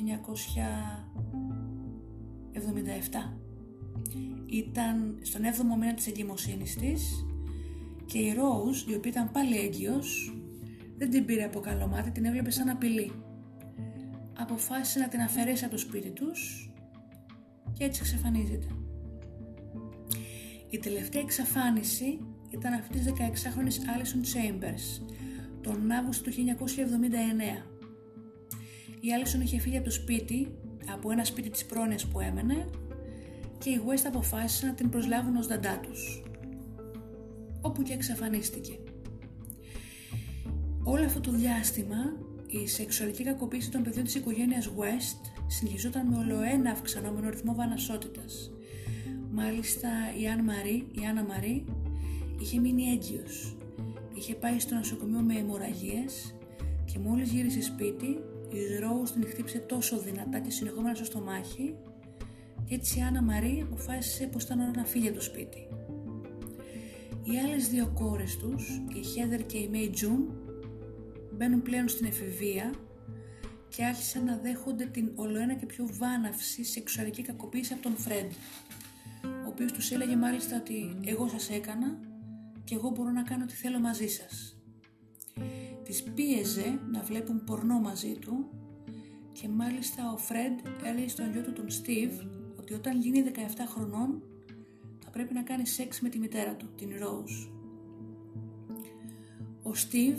Ήταν στον 7ο μήνα της εγκυμοσύνης της και η Rose, η οποία ήταν πάλι έγκυος, δεν την πήρε από καλό μάτι, την έβλεπε σαν απειλή. Αποφάσισε να την αφαιρέσει από το σπίτι τους και έτσι εξαφανίζεται. Η τελευταία εξαφάνιση ήταν αυτής της 16χρονης Alison Chambers τον Αύγουστο του 1979. Η Alison είχε φύγει από το σπίτι, από ένα σπίτι της πρόνοιας που έμενε και οι West αποφάσισαν να την προσλάβουν ως δαντά τους, όπου και εξαφανίστηκε. Όλο αυτό το διάστημα η σεξουαλική κακοποίηση των παιδιών της οικογένειας West συνεχιζόταν με ολοένα αυξανόμενο ρυθμό βανασότητας Μάλιστα η Άννα Μαρή, η Άννα Μαρή είχε μείνει έγκυος. Είχε πάει στο νοσοκομείο με αιμορραγίες και μόλις γύρισε σπίτι η Ρόους την χτύπησε τόσο δυνατά και συνεχόμενα στο στομάχι και έτσι η Άννα Μαρή αποφάσισε πως ήταν ώρα να φύγει από το σπίτι. Οι άλλες δύο κόρες τους, η Χέδερ και η Μέι Τζουν, μπαίνουν πλέον στην εφηβεία και άρχισαν να δέχονται την ολοένα και πιο βάναυση σεξουαλική κακοποίηση από τον Φρέντ ο οποίος τους έλεγε μάλιστα ότι εγώ σας έκανα και εγώ μπορώ να κάνω ό,τι θέλω μαζί σας. Τις πίεζε να βλέπουν πορνό μαζί του και μάλιστα ο Φρέντ έλεγε στον γιο του τον Στίβ ότι όταν γίνει 17 χρονών θα πρέπει να κάνει σεξ με τη μητέρα του, την Ρόουζ. Ο Στίβ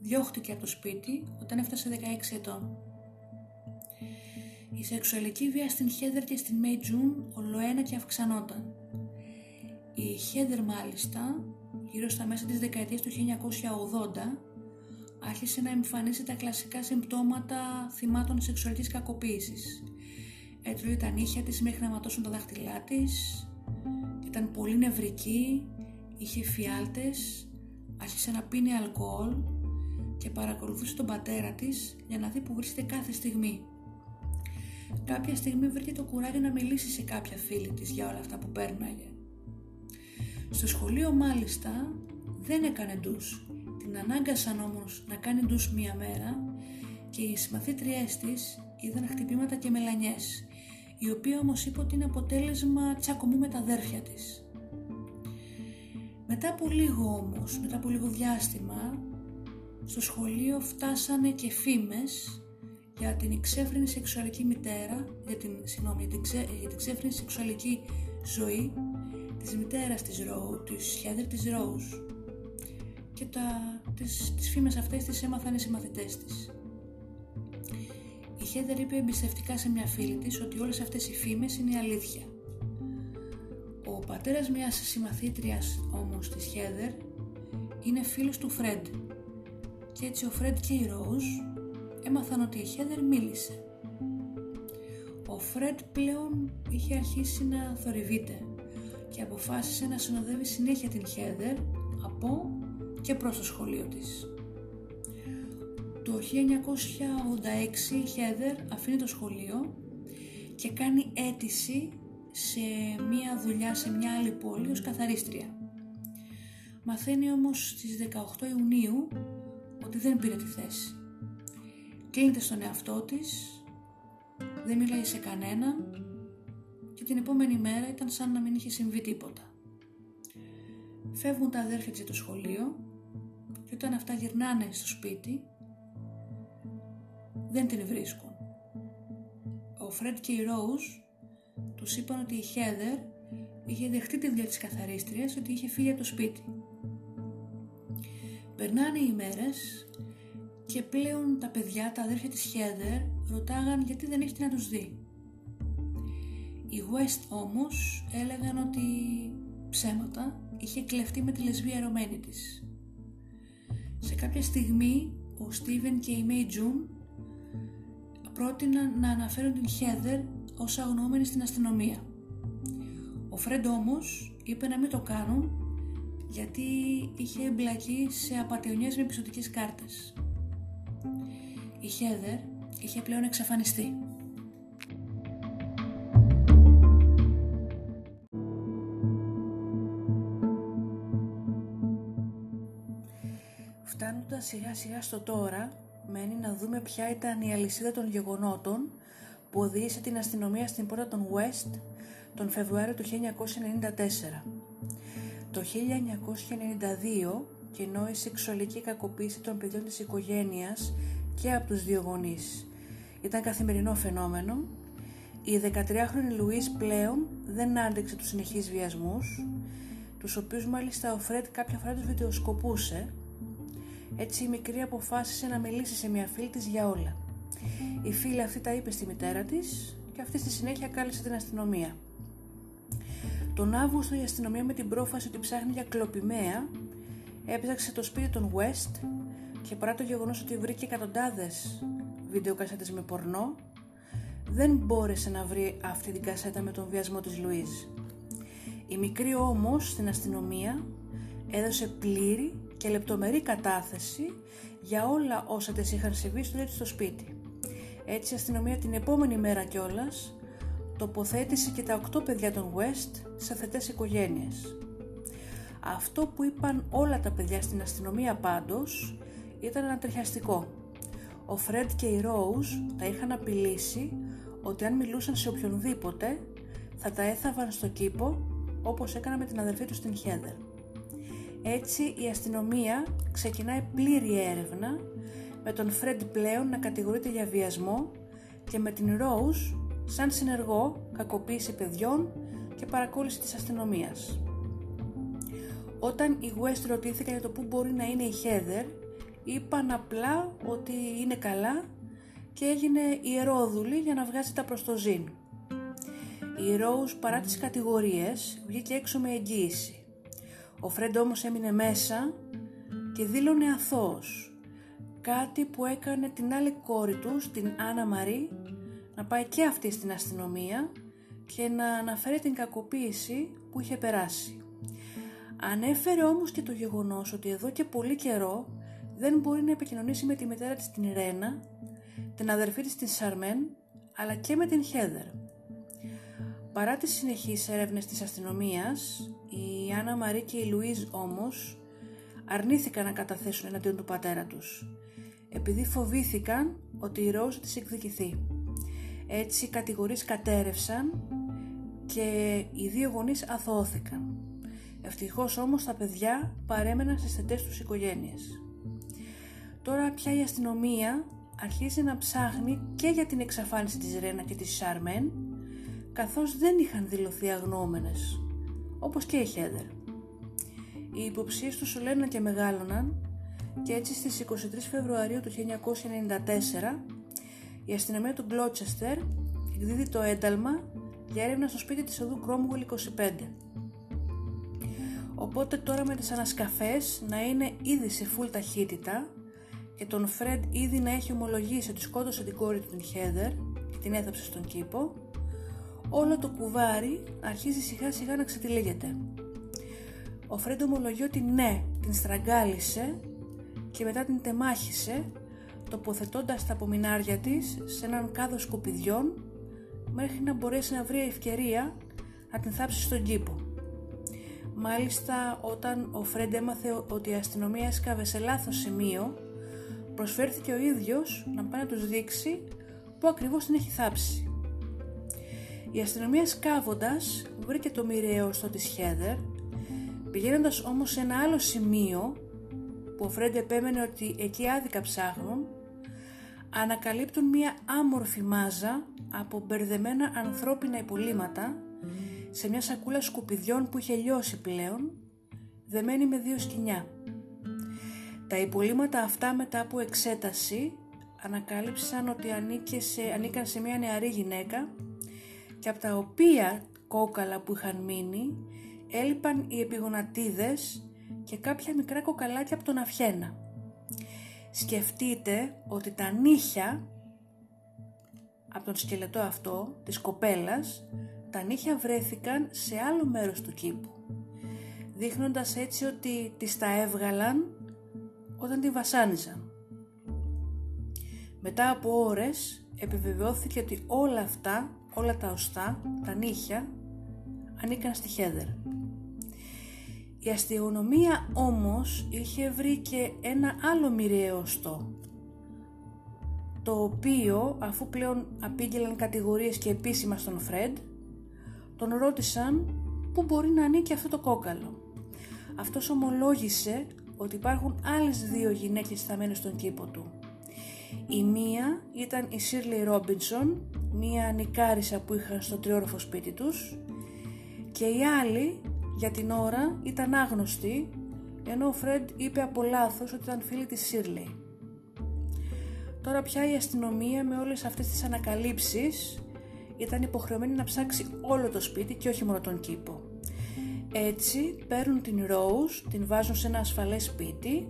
διώχτηκε από το σπίτι όταν έφτασε 16 ετών. Η σεξουαλική βία στην Χέδερ και στην Μέι Τζουν ολοένα και αυξανόταν. Η Χέδερ μάλιστα, γύρω στα μέσα της δεκαετίας του 1980, άρχισε να εμφανίσει τα κλασικά συμπτώματα θυμάτων σεξουαλικής κακοποίησης. Έτρωγε τα νύχια της μέχρι να ματώσουν τα δάχτυλά της, ήταν πολύ νευρική, είχε φιάλτες, άρχισε να πίνει αλκοόλ και παρακολουθούσε τον πατέρα της για να δει που βρίσκεται κάθε στιγμή. Κάποια στιγμή βρήκε το κουράγιο να μιλήσει σε κάποια φίλη της για όλα αυτά που πέρναγε. Στο σχολείο μάλιστα δεν έκανε ντους. Την ανάγκασαν όμως να κάνει ντους μία μέρα και οι συμμαθήτριές της είδαν χτυπήματα και μελανιές, η οποία όμως είπε ότι είναι αποτέλεσμα τσακωμού με τα αδέρφια της. Μετά από λίγο όμως, μετά από λίγο διάστημα, στο σχολείο φτάσανε και φήμες για την εξέφρενη σεξουαλική μητέρα, για την, συγγνώμη, για την, ξε, για την εξέφρενη σεξουαλική ζωή της μητέρας της Ρο, της Χέδερ της Ρόους και τα, τις, τις φήμες αυτές τις έμαθαν οι συμμαθητές της. Η Χέδερ είπε εμπιστευτικά σε μια φίλη της ότι όλες αυτές οι φήμες είναι αλήθεια. Ο πατέρας μιας συμμαθήτριας όμως της Χέδερ είναι φίλος του Φρέντ και έτσι ο Φρέντ και η Ρόουζ έμαθαν ότι η Χέδερ μίλησε. Ο Φρέντ πλέον είχε αρχίσει να θορυβείται και αποφάσισε να συνοδεύει συνέχεια την Χέδερ από και προς το σχολείο της. Το 1986 η Χέδερ αφήνει το σχολείο και κάνει αίτηση σε μία δουλειά σε μια άλλη πόλη ως καθαρίστρια. Μαθαίνει όμως στις 18 Ιουνίου ότι δεν πήρε τη θέση κλείνεται στον εαυτό της, δεν μιλάει σε κανέναν και την επόμενη μέρα ήταν σαν να μην είχε συμβεί τίποτα. Φεύγουν τα αδέρφια της για το σχολείο και όταν αυτά γυρνάνε στο σπίτι δεν την βρίσκουν. Ο Φρέντ και η Ρόουζ τους είπαν ότι η Χέδερ είχε δεχτεί τη δουλειά της καθαρίστριας ότι είχε φύγει από το σπίτι. Περνάνε οι μέρες και πλέον τα παιδιά, τα αδέρφια της Χέδερ, ρωτάγαν γιατί δεν έχει να τους δει. Οι West όμως έλεγαν ότι ψέματα είχε κλεφτεί με τη λεσβία ερωμένη της. Σε κάποια στιγμή ο Στίβεν και η Μέι Τζουν πρότειναν να αναφέρουν την Χέδερ ως αγνοούμενη στην αστυνομία. Ο Φρέντ όμως είπε να μην το κάνουν γιατί είχε εμπλακεί σε απαταιωνιές με πιστοτικές κάρτες η Χέδερ είχε πλέον εξαφανιστεί. Σιγά σιγά στο τώρα, μένει να δούμε ποια ήταν η αλυσίδα των γεγονότων που οδήγησε την αστυνομία στην πόρτα των West τον Φεβρουάριο του 1994. Το 1992, και ενώ η σεξουαλική κακοποίηση των παιδιών της οικογένειας και από τους δύο γονείς. Ήταν καθημερινό φαινόμενο. Η 13χρονη Λουίς πλέον δεν άντεξε τους συνεχείς βιασμούς, τους οποίους μάλιστα ο Φρέντ κάποια φορά τους βιντεοσκοπούσε. Έτσι η μικρή αποφάσισε να μιλήσει σε μια φίλη της για όλα. Η φίλη αυτή τα είπε στη μητέρα της και αυτή στη συνέχεια κάλεσε την αστυνομία. Τον Αύγουστο η αστυνομία με την πρόφαση ότι ψάχνει για κλοπημαία έψαξε το σπίτι των West και παρά το γεγονός ότι βρήκε εκατοντάδες βίντεο κασέτες με πορνό, δεν μπόρεσε να βρει αυτή την κασέτα με τον βιασμό της Λουίζ. Η μικρή όμως στην αστυνομία έδωσε πλήρη και λεπτομερή κατάθεση για όλα όσα της είχαν συμβεί στο ίδιο στο σπίτι. Έτσι η αστυνομία την επόμενη μέρα κιόλας τοποθέτησε και τα οκτώ παιδιά των West σε θετές οικογένειες. Αυτό που είπαν όλα τα παιδιά στην αστυνομία πάντως ήταν ανατριχιαστικό. ο Φρέντ και η Ρόουζ τα είχαν απειλήσει ότι αν μιλούσαν σε οποιονδήποτε θα τα έθαβαν στο κήπο όπως έκανα με την αδερφή τους στην Χέδερ. Έτσι η αστυνομία ξεκινάει πλήρη έρευνα με τον Φρέντ πλέον να κατηγορείται για βιασμό και με την Ρόουζ σαν συνεργό κακοποίηση παιδιών και παρακόλληση της αστυνομίας. Όταν η West ρωτήθηκαν για το πού μπορεί να είναι η Heather, είπαν απλά ότι είναι καλά και έγινε ιερόδουλη για να βγάζει τα προς το ζήν. Η Rose παρά τις κατηγορίες βγήκε έξω με εγγύηση. Ο Φρέντ όμως έμεινε μέσα και δήλωνε αθώος. Κάτι που έκανε την άλλη κόρη του, την Άννα Μαρή, να πάει και αυτή στην αστυνομία και να αναφέρει την κακοποίηση που είχε περάσει. Ανέφερε όμως και το γεγονός ότι εδώ και πολύ καιρό δεν μπορεί να επικοινωνήσει με τη μητέρα της την Ρένα, την αδερφή της την Σαρμέν, αλλά και με την Χέδερ. Παρά τις συνεχείς έρευνες της αστυνομίας, η Άννα Μαρή και η Λουίζ όμως αρνήθηκαν να καταθέσουν εναντίον του πατέρα τους, επειδή φοβήθηκαν ότι η Ρόζ της εκδικηθεί. Έτσι οι κατηγορείς κατέρευσαν και οι δύο γονείς αθώθηκαν. Ευτυχώς όμως τα παιδιά παρέμεναν στις θετές τους οικογένειες. Τώρα πια η αστυνομία αρχίζει να ψάχνει και για την εξαφάνιση της Ρένα και της Σάρμεν καθώς δεν είχαν δηλωθεί αγνώμενες, όπως και η Χέδερ. Οι υποψίες τους λένε και μεγάλωναν και έτσι στις 23 Φεβρουαρίου του 1994 η αστυνομία του Γκλότσεστερ εκδίδει το ένταλμα για έρευνα στο σπίτι της οδού Κρόμγουελ 25. Οπότε τώρα με τις ανασκαφές να είναι ήδη σε full ταχύτητα και τον Φρέντ ήδη να έχει ομολογήσει ότι σκότωσε την κόρη του την Χέδερ και την έθαψε στον κήπο, όλο το κουβάρι αρχίζει σιγά σιγά να ξετυλίγεται. Ο Φρέντ ομολογεί ότι ναι, την στραγγάλισε και μετά την τεμάχισε τοποθετώντας τα απομεινάρια της σε έναν κάδο σκουπιδιών μέχρι να μπορέσει να βρει ευκαιρία να την θάψει στον κήπο. Μάλιστα όταν ο Φρέντ έμαθε ότι η αστυνομία έσκαβε σε λάθος σημείο προσφέρθηκε ο ίδιος να πάει να τους δείξει που ακριβώς την έχει θάψει. Η αστυνομία σκάβοντας βρήκε το μοιραίο στο της Χέδερ πηγαίνοντας όμως σε ένα άλλο σημείο που ο Φρέντ επέμενε ότι εκεί άδικα ψάχνουν ανακαλύπτουν μία άμορφη μάζα από μπερδεμένα ανθρώπινα υπολείμματα σε μια σακούλα σκουπιδιών που είχε λιώσει πλέον, δεμένη με δύο σκοινιά. Τα υπολείμματα αυτά μετά από εξέταση ανακάλυψαν ότι ανήκε σε, ανήκαν σε μια νεαρή γυναίκα και από τα οποία κόκαλα που είχαν μείνει έλειπαν οι επιγονατίδες και κάποια μικρά κοκαλάκια από τον αυχένα. Σκεφτείτε ότι τα νύχια από τον σκελετό αυτό της κοπέλας τα νύχια βρέθηκαν σε άλλο μέρος του κήπου δείχνοντας έτσι ότι τις τα έβγαλαν όταν τη βασάνιζαν. Μετά από ώρες επιβεβαιώθηκε ότι όλα αυτά, όλα τα οστά, τα νύχια ανήκαν στη Χέδερ. Η αστυνομία όμως είχε βρει και ένα άλλο μοιραίο οστό το οποίο αφού πλέον απήγγελαν κατηγορίες και επίσημα στον Φρέντ τον ρώτησαν πού μπορεί να ανήκει αυτό το κόκαλο. Αυτός ομολόγησε ότι υπάρχουν άλλες δύο γυναίκες σταμένες στον κήπο του. Η μία ήταν η Σίρλι Ρόμπινσον, μία νικάρισα που είχαν στο τριόροφο σπίτι τους και η άλλη για την ώρα ήταν άγνωστη ενώ ο Φρέντ είπε από λάθος ότι ήταν φίλη της Σίρλι. Τώρα πια η αστυνομία με όλες αυτές τις ανακαλύψεις ήταν υποχρεωμένη να ψάξει όλο το σπίτι και όχι μόνο τον κήπο. Έτσι παίρνουν την Rose, την βάζουν σε ένα ασφαλές σπίτι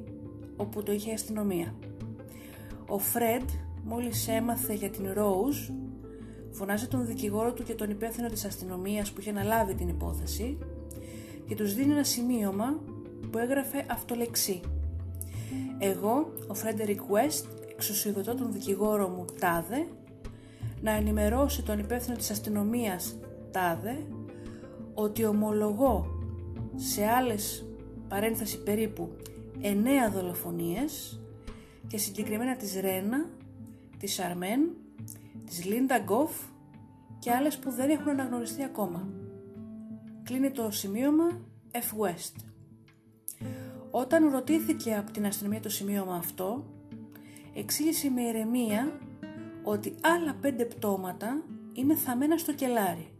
όπου το είχε η αστυνομία. Ο Φρέντ μόλις έμαθε για την Rose φωνάζει τον δικηγόρο του και τον υπεύθυνο της αστυνομίας που είχε αναλάβει την υπόθεση και τους δίνει ένα σημείωμα που έγραφε αυτολεξή. Εγώ, ο Φρέντερικ West, εξουσιοδοτώ τον δικηγόρο μου Τάδε να ενημερώσει τον υπεύθυνο της αστυνομίας Τάδε ότι ομολογώ σε άλλες παρένθεση περίπου 9 δολοφονίες και συγκεκριμένα της Ρένα, της Αρμέν, της Λίντα Γκόφ και άλλες που δεν έχουν αναγνωριστεί ακόμα. Κλείνει το σημείωμα F. West. Όταν ρωτήθηκε από την αστυνομία το σημείωμα αυτό, εξήγησε με ηρεμία ότι άλλα πέντε πτώματα είναι θαμμένα στο κελάρι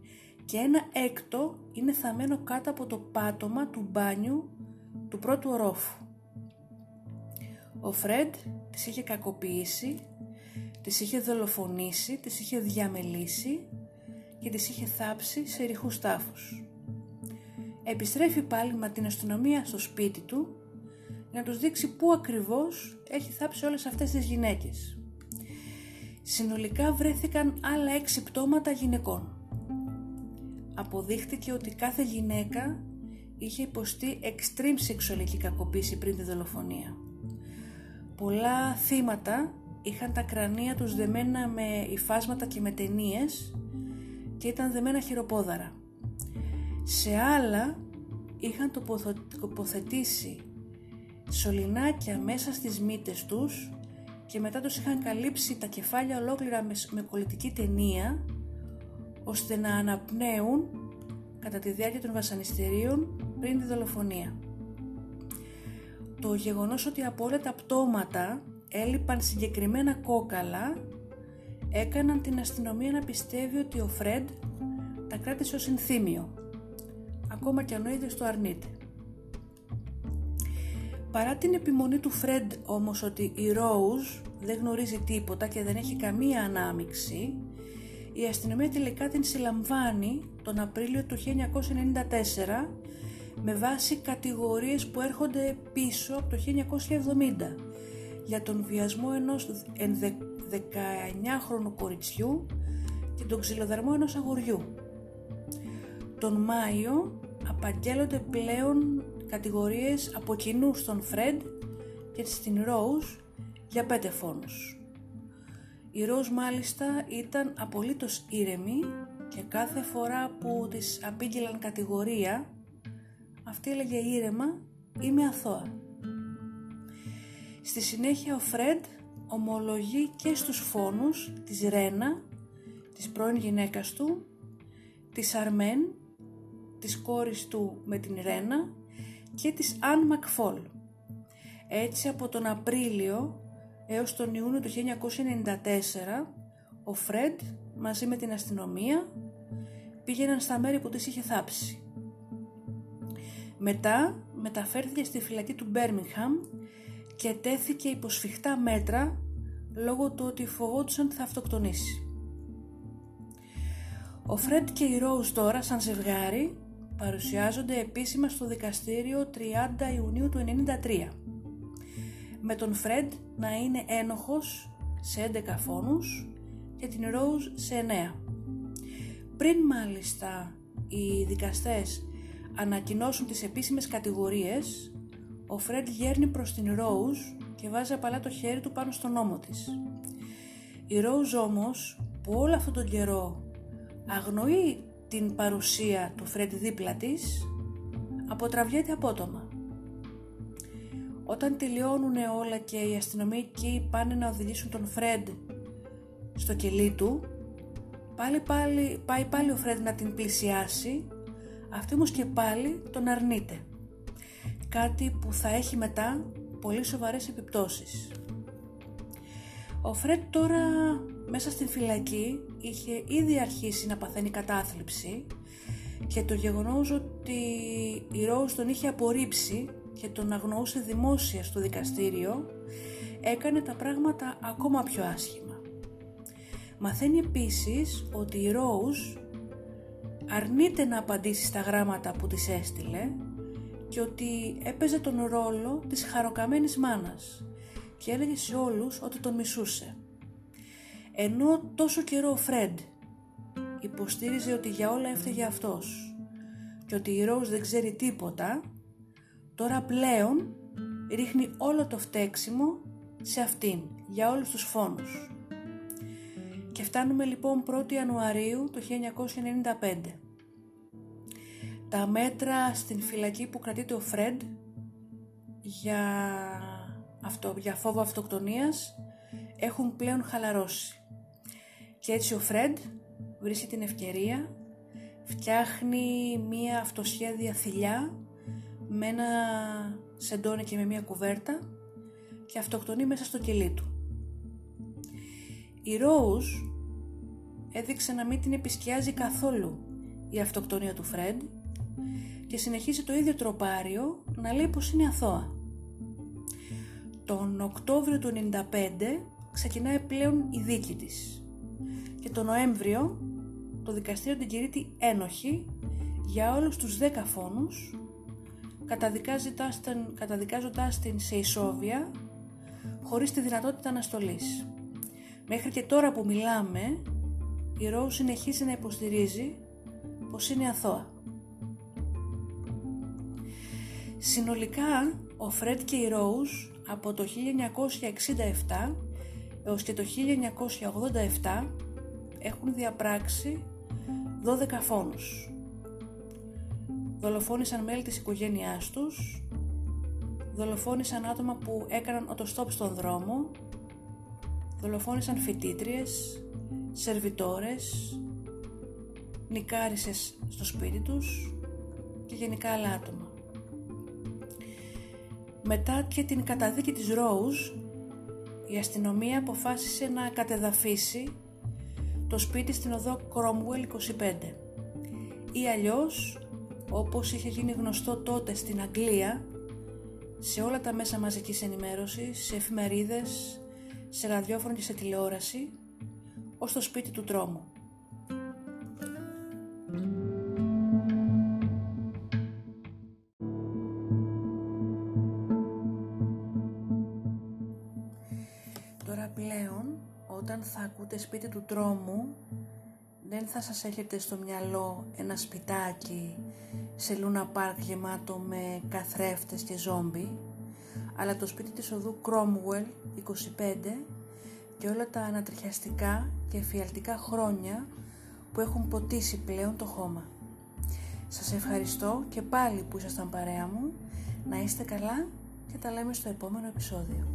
και ένα έκτο είναι θαμμένο κάτω από το πάτωμα του μπάνιου του πρώτου ορόφου. Ο Φρέντ τις είχε κακοποιήσει, τις είχε δολοφονήσει, τις είχε διαμελήσει και τις είχε θάψει σε ρηχούς τάφους. Επιστρέφει πάλι με την αστυνομία στο σπίτι του για να τους δείξει πού ακριβώς έχει θάψει όλες αυτές τις γυναίκες. Συνολικά βρέθηκαν άλλα έξι πτώματα γυναικών. Αποδείχτηκε ότι κάθε γυναίκα είχε υποστεί extreme σεξουαλική κακοποίηση πριν τη δολοφονία. Πολλά θύματα είχαν τα κρανία τους δεμένα με υφάσματα και με ταινίες και ήταν δεμένα χειροπόδαρα. Σε άλλα είχαν τοποθετήσει σωληνάκια μέσα στις μύτες τους και μετά τους είχαν καλύψει τα κεφάλια ολόκληρα με, με κολλητική ταινία ώστε να αναπνέουν κατά τη διάρκεια των βασανιστερίων πριν τη δολοφονία. Το γεγονός ότι από όλα τα πτώματα έλειπαν συγκεκριμένα κόκαλα έκαναν την αστυνομία να πιστεύει ότι ο Φρέντ τα κράτησε ως συνθήμιο, ακόμα και αν ο ίδιος το αρνείται. Παρά την επιμονή του Φρέντ όμως ότι η Ρόουζ δεν γνωρίζει τίποτα και δεν έχει καμία ανάμιξη, η αστυνομία τελικά την συλλαμβάνει τον Απρίλιο του 1994 με βάση κατηγορίες που έρχονται πίσω από το 1970 για τον βιασμό ενός 19χρονου κοριτσιού και τον ξυλοδαρμό ενός αγοριού. Τον Μάιο απαγγέλλονται πλέον κατηγορίες από κοινού στον Φρέντ και στην Ρόουζ για πέντε φόνους. Η Ροζ μάλιστα ήταν απολύτως ήρεμη και κάθε φορά που της απήγγειλαν κατηγορία αυτή έλεγε ήρεμα είμαι αθώα. Στη συνέχεια ο Φρέντ ομολογεί και στους φόνους της Ρένα, της πρώην γυναίκας του, της Αρμέν, της κόρης του με την Ρένα και της Αν Μακφόλ. Έτσι από τον Απρίλιο έως τον Ιούνιο του 1994 ο Φρέντ μαζί με την αστυνομία πήγαιναν στα μέρη που τις είχε θάψει. Μετά μεταφέρθηκε στη φυλακή του Μπέρμιγχαμ και τέθηκε υπό σφιχτά μέτρα λόγω του ότι φοβόντουσαν ότι θα αυτοκτονήσει. Ο Φρέντ και η Ρόουζ τώρα σαν ζευγάρι παρουσιάζονται επίσημα στο δικαστήριο 30 Ιουνίου του 1993 με τον Φρέντ να είναι ένοχος σε 11 φόνους και την Ρόουζ σε 9. Πριν μάλιστα οι δικαστές ανακοινώσουν τις επίσημες κατηγορίες, ο Φρέντ γέρνει προς την Ρόουζ και βάζει απαλά το χέρι του πάνω στον ώμο της. Η Ρόουζ όμως, που όλο αυτόν τον καιρό αγνοεί την παρουσία του Φρέντ δίπλα της, αποτραβιέται απότομα. Όταν τελειώνουν όλα και οι αστυνομικοί πάνε να οδηγήσουν τον Φρέντ στο κελί του, πάλι, πάλι, πάει πάλι ο Φρέντ να την πλησιάσει, αυτή όμως και πάλι τον αρνείται. Κάτι που θα έχει μετά πολύ σοβαρές επιπτώσεις. Ο Φρέντ τώρα μέσα στην φυλακή είχε ήδη αρχίσει να παθαίνει κατάθλιψη και το γεγονός ότι η Ρόουζ τον είχε απορρίψει και τον αγνοούσε δημόσια στο δικαστήριο έκανε τα πράγματα ακόμα πιο άσχημα. Μαθαίνει επίσης ότι η Ρόουζ αρνείται να απαντήσει στα γράμματα που της έστειλε και ότι έπαιζε τον ρόλο της χαροκαμένης μάνας και έλεγε σε όλους ότι τον μισούσε. Ενώ τόσο καιρό ο Φρέντ υποστήριζε ότι για όλα έφταιγε αυτός και ότι η Ρόουζ δεν ξέρει τίποτα, τώρα πλέον ρίχνει όλο το φταίξιμο σε αυτήν για όλους τους φόνους. Και φτάνουμε λοιπόν 1η Ιανουαρίου το 1995. Τα μέτρα στην φυλακή που κρατείται ο Φρέντ για, αυτό, για φόβο αυτοκτονίας έχουν πλέον χαλαρώσει. Και έτσι ο Φρέντ βρίσκει την ευκαιρία, φτιάχνει μία αυτοσχέδια θηλιά με ένα σεντόνι και με μία κουβέρτα και αυτοκτονεί μέσα στο κελί του. Η Ρόουζ έδειξε να μην την επισκιάζει καθόλου η αυτοκτονία του Φρέντ και συνεχίζει το ίδιο τροπάριο να λέει πως είναι αθώα. Τον Οκτώβριο του 95 ξεκινάει πλέον η δίκη της και τον Νοέμβριο το δικαστήριο την κηρύττει ένοχη για όλους τους 10 φόνους καταδικάζοντας την σε ισόβια χωρίς τη δυνατότητα αναστολής. Μέχρι και τώρα που μιλάμε η Ρόου συνεχίζει να υποστηρίζει πως είναι αθώα. Συνολικά ο Φρέντ και η Ρόουζ από το 1967 έως και το 1987 έχουν διαπράξει 12 φόνους. Δολοφόνησαν μέλη της οικογένειάς τους, δολοφόνησαν άτομα που έκαναν οτοστόπ στον δρόμο, δολοφόνησαν φοιτήτριες, σερβιτόρες, νικάρισες στο σπίτι τους και γενικά άλλα άτομα. Μετά και την καταδίκη της Ρόουζ, η αστυνομία αποφάσισε να κατεδαφίσει το σπίτι στην οδό Cromwell 25 ή αλλιώς όπως είχε γίνει γνωστό τότε στην Αγγλία σε όλα τα μέσα μαζικής ενημέρωσης, σε εφημερίδες, σε ραδιόφωνο και σε τηλεόραση ως το σπίτι του τρόμου. Όταν θα ακούτε σπίτι του τρόμου δεν θα σας έχετε στο μυαλό ένα σπιτάκι σε Λούνα Πάρκ γεμάτο με καθρέφτες και ζόμπι αλλά το σπίτι της οδού Cromwell 25 και όλα τα ανατριχιαστικά και εφιαλτικά χρόνια που έχουν ποτίσει πλέον το χώμα. Σας ευχαριστώ και πάλι που ήσασταν παρέα μου, να είστε καλά και τα λέμε στο επόμενο επεισόδιο.